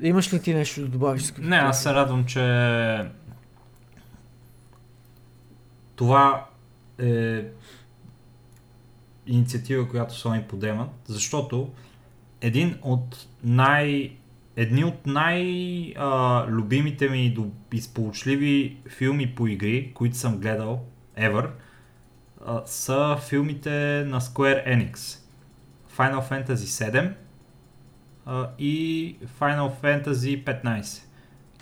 Имаш ли ти нещо да добавиш? Не, аз се радвам, че това е инициатива, която Sony подемат, защото един от най... едни от най-любимите ми и изполучливи филми по игри, които съм гледал ever, са филмите на Square Enix. Final Fantasy 7 а, и Final Fantasy 15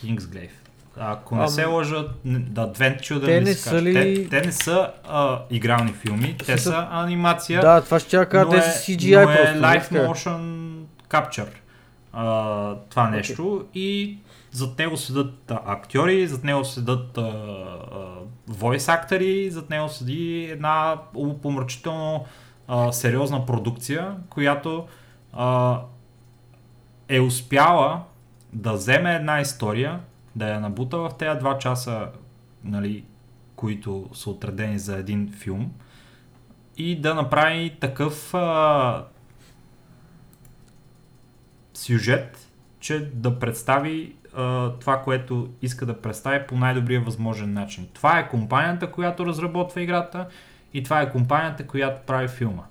Kingsglaive. Ако не а, се лъжат, да, Advent Children те не са ли... те, те не са а, игрални филми, те са, анимация. Да, това ще чака, те са CGI но е просто. Live Motion Capture. А, това нещо okay. и зад него седат а, актьори, зад него седат а, а, voice актори, зад него седи една помрачително а, сериозна продукция, която а, е успяла да вземе една история, да я набута в тези два часа, нали, които са отредени за един филм и да направи такъв а, сюжет, че да представи а, това, което иска да представи по най-добрия възможен начин. Това е компанията, която разработва играта и това е компанията, която прави филма.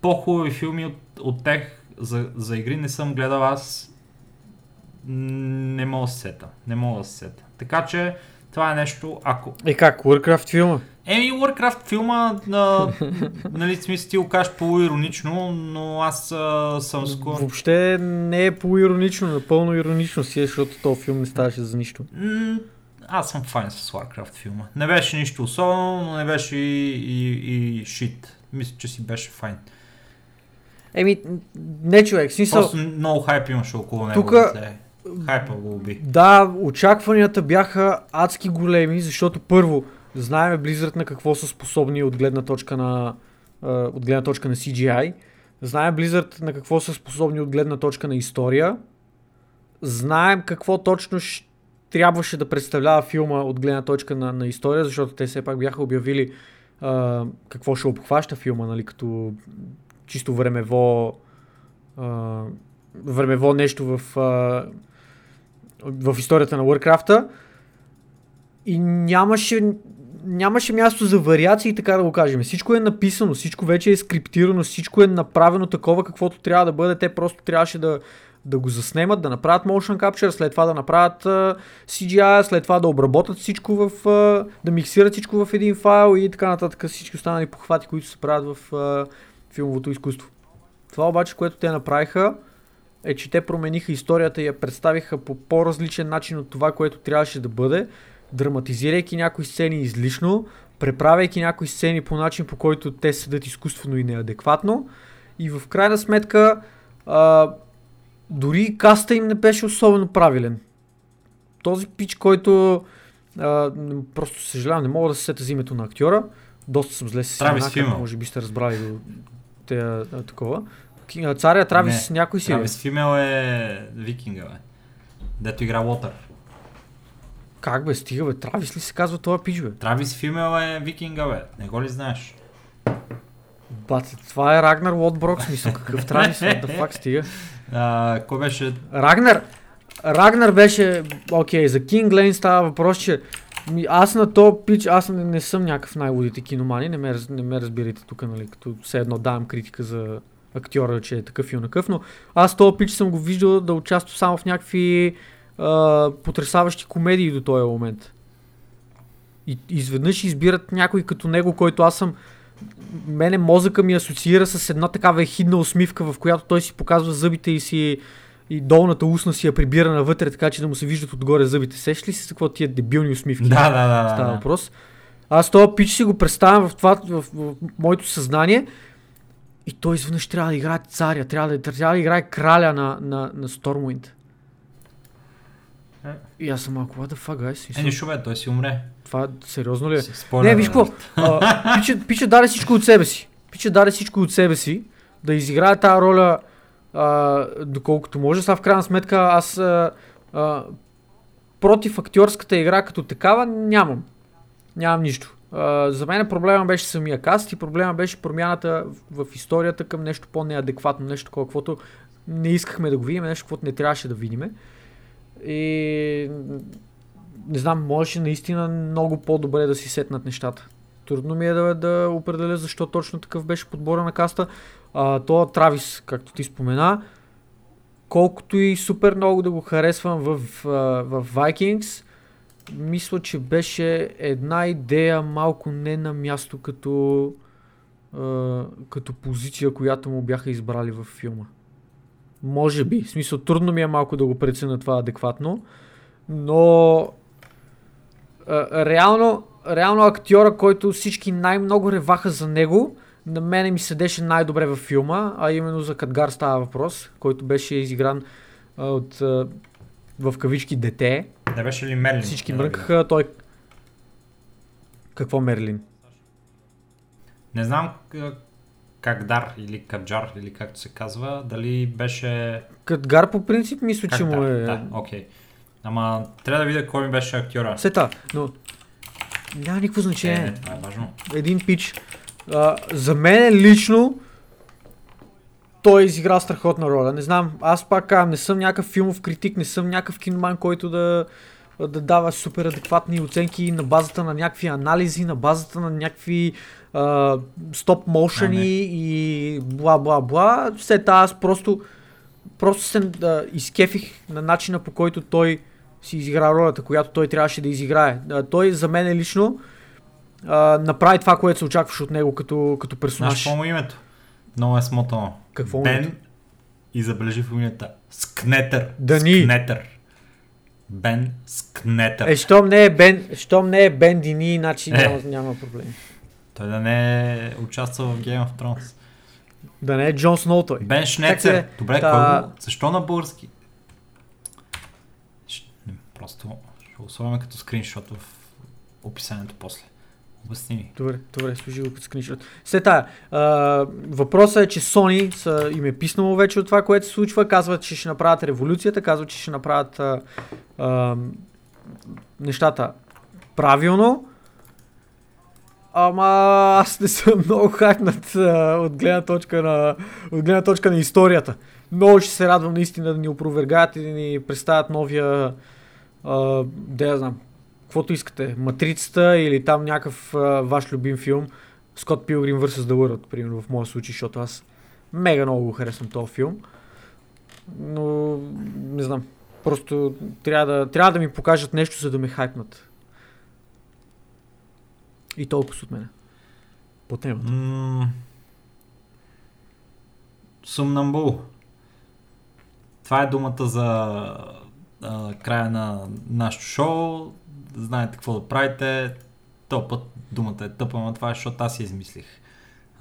По-хубави филми от, от тех за, за игри не съм гледал аз. Не мога да се сета. Не мога да се сета. Така че това е нещо, ако... И как, Warcraft филма? Еми, Warcraft филма, а, нали, смисъл ти го кажеш полуиронично, но аз а, съм скоро... Въобще не е полуиронично, напълно иронично си е, защото този филм не ставаше за нищо. Аз съм файн с Warcraft филма. Не беше нищо особено, но не беше и, и, и шит. Мисля, че си беше файн. Еми, не човек, смисъл... Просто много хайп имаше около него. Тука- да. Хайпа го уби. Да, очакванията бяха адски големи, защото първо, знаеме Blizzard на какво са способни от гледна точка на, от гледна точка на CGI. Знаем Blizzard на какво са способни от гледна точка на история. Знаем какво точно щ- трябваше да представлява филма от гледна точка на, на история, защото те все пак бяха обявили а, какво ще обхваща филма, нали, като чисто времево а, времево нещо в, а, в историята на Warcraft и нямаше, нямаше място за вариации, така да го кажем. Всичко е написано, всичко вече е скриптирано, всичко е направено такова, каквото трябва да бъде. Те просто трябваше да, да го заснемат, да направят motion capture, след това да направят а, CGI, след това да обработят всичко в, а, да миксират всичко в един файл и така нататък. Всички останали похвати, които се правят в а, филмовото изкуство. Това обаче, което те направиха, е, че те промениха историята и я представиха по по-различен начин от това, което трябваше да бъде, драматизирайки някои сцени излишно, преправяйки някои сцени по начин, по който те седат изкуствено и неадекватно. И в крайна сметка, а, дори каста им не беше особено правилен. Този пич, който а, просто съжалявам, не мога да се сета за името на актьора. Доста съм зле с Травис имена, може би сте разбрали до те, а, такова. Царя Травис Не, някой си? Травис Фимел е викинга, бе. Дето игра Лотър. Как бе, стига бе, Травис ли се казва това пич бе? Травис Фимел е викинга, бе. Не го ли знаеш? Бате, това е Рагнар Лотброк, смисъл какъв Травис, the fuck, стига. А, кой беше? Рагнар, Рагнар беше, окей, за Кинг Лейн става въпрос, че ми, аз на то пич, аз не, не съм някакъв най-лудите киномани, не ме, не ме разбирайте тук, нали, като все едно давам критика за актьора, че е такъв и онакъв, но аз този пич съм го виждал да участва само в някакви а, потрясаващи комедии до този момент. И изведнъж избират някой като него, който аз съм мене мозъка ми асоциира с една такава ехидна усмивка, в която той си показва зъбите и си и долната устна си я прибира навътре, така че да му се виждат отгоре зъбите. Сеш ли си какво тия дебилни усмивки? Да, да, да. Става въпрос. Аз този пич си го представям в, това, в, в, в моето съзнание и той изведнъж трябва да играе царя, трябва да, трябва да играе краля на, на, на Stormwind. И аз съм малко, what the fuck, guys? Е, нищо бе, той си умре. Това сериозно ли е? Спойлер, Не, виж какво. а, Пича, пича даде всичко от себе си. Пича даде всичко от себе си да изиграе тази роля а, доколкото може. Сега в крайна сметка аз а, а, против актьорската игра като такава нямам. Нямам нищо. А, за мен проблема беше самия каст и проблема беше промяната в, в историята към нещо по-неадекватно, нещо такова, каквото не искахме да го видим, нещо, каквото не трябваше да видим. И не знам, можеше наистина много по-добре да си сетнат нещата. Трудно ми е да, да определя защо точно такъв беше подбора на каста. А, то Травис, както ти спомена, колкото и супер много да го харесвам в, в Vikings, мисля, че беше една идея малко не на място като, като позиция, която му бяха избрали в филма. Може би. В смисъл, трудно ми е малко да го преценя това адекватно, но а, реално, реално актьора, който всички най-много реваха за него, на мене ми седеше най-добре във филма, а именно за Кадгар става въпрос, който беше изигран а, от а, в кавички дете. Не беше ли Мерлин? Всички Не, мрънкаха, той... Какво Мерлин? Не знам к- Кагдар или Каджар или както се казва, дали беше... Кадгар по принцип мисля, че му е... Да, окей. Ама трябва да видя кой ми беше актьора. Сета, но няма никакво значение. Е, това е важно. един пич. А, за мен лично той изигра страхотна роля. Не знам, аз пак казвам, не съм някакъв филмов критик, не съм някакъв киноман, който да, да дава супер адекватни оценки на базата на някакви анализи, на базата на някакви стоп мошени А, и бла бла бла. Все та аз просто просто се да, изкефих на начина по който той си изигра ролята, която той трябваше да изиграе. А, той за мен лично а, направи това, което се очакваше от него като, като Знаеш персонаж. какво му е името? Много е смотано. Какво е Бен името? и забележи фамилията. Скнетър. Дани. Скнетър. Бен Скнетър. Е, щом не е Бен, щом не е Бен Дини, значи Е. няма, няма проблем. Той да не е участвал в Game of Thrones. Да не е Джон Сноу той. Бен Шнецер. е? Добре, Та- кой Защо на български? Просто ще го слагаме като скриншот в описанието после. Обясни ми. Добре, добре, служи го като скриншот. След тая, а, въпросът е, че Sony са, им е писнало вече от това, което се случва. Казват, че ще направят революцията, казват, че ще направят а, а, нещата правилно. Ама аз не съм много хакнат от, гледна точка на, от гледна точка на историята. Много ще се радвам наистина да ни опровергаят и да ни представят новия, а, да я знам, каквото искате. Матрицата или там някакъв а, ваш любим филм. Скот Пилгрим vs. The World, примерно в моя случай, защото аз мега много го харесвам този филм. Но не знам. Просто трябва да, трябва да ми покажат нещо, за да ме хайпнат. И толкова от мене. По темата. М, Сумнамбул. Това е думата за а, края на нашото шоу. Знаете какво да правите. То път думата е тъпа, но това е, защото аз я измислих.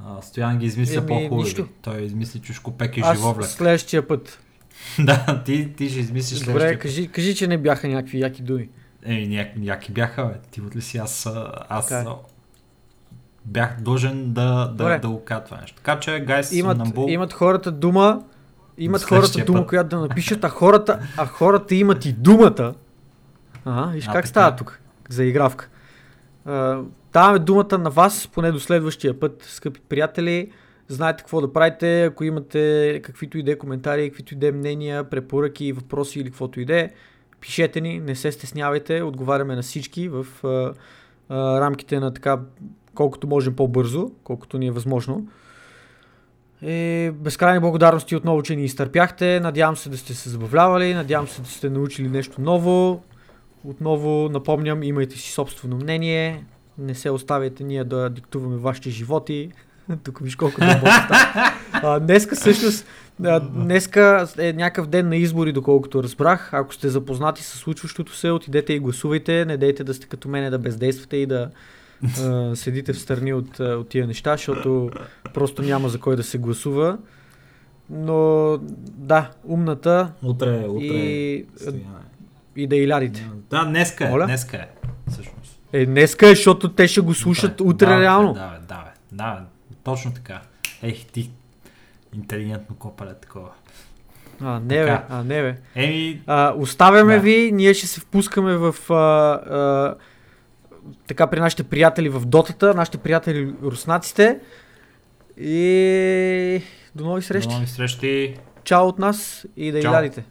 А, Стоян ги измисля Еми, по-хубави. Той измисли чушкопек и Аз живовлек. следващия път. да, ти, ти ще измислиш Добре, следващия път. кажи, кажи, че не бяха някакви яки думи. Еми, ня- яки бяха, бе. Ти ли си? Аз, аз Така е. бях длъжен да, Добре. да, да го кажа това нещо. Така че, гайс, Имат, Сумнамбул... имат хората дума, имат хората дума, път. която да напишат, а хората, а хората имат и думата. Ага, виж А, как така. става тук, за игравка. Даваме думата на вас, поне до следващия път, скъпи приятели. Знаете какво да правите, ако имате каквито и да е коментари, каквито и да е мнения, препоръки, въпроси или каквото и да е, пишете ни, не се стеснявайте, отговаряме на всички в а, а, рамките на така колкото можем по-бързо, колкото ни е възможно. Е, безкрайни благодарности отново, че ни изтърпяхте. Надявам се да сте се забавлявали, надявам се да сте научили нещо ново. Отново напомням, имайте си собствено мнение. Не се оставяйте ние да диктуваме вашите животи. Тук виж колко дълбоко става. Днеска всъщност, днеска е някакъв ден на избори, доколкото разбрах. Ако сте запознати с случващото се, отидете и гласувайте. Не дейте да сте като мене да бездействате и да а, седите в страни от, от тия неща, защото просто няма за кой да се гласува. Но да, умната Утре, утре. и, Стояне. и да илядите. Да, днеска е, Моля? днеска е, всъщност. Е, днеска е, защото те ще го слушат Да, утре да, реално. Да, да, да, бе, точно така. Ех, ти, интелигентно копале такова. А, не бе, Така. а, не бе. Еми, А, оставяме Да. ви, ние ще се впускаме в а, а, така при нашите приятели в дотата, нашите приятели руснаците. И до нови до срещи. нови срещи. Чао от нас и да Чао. илядите.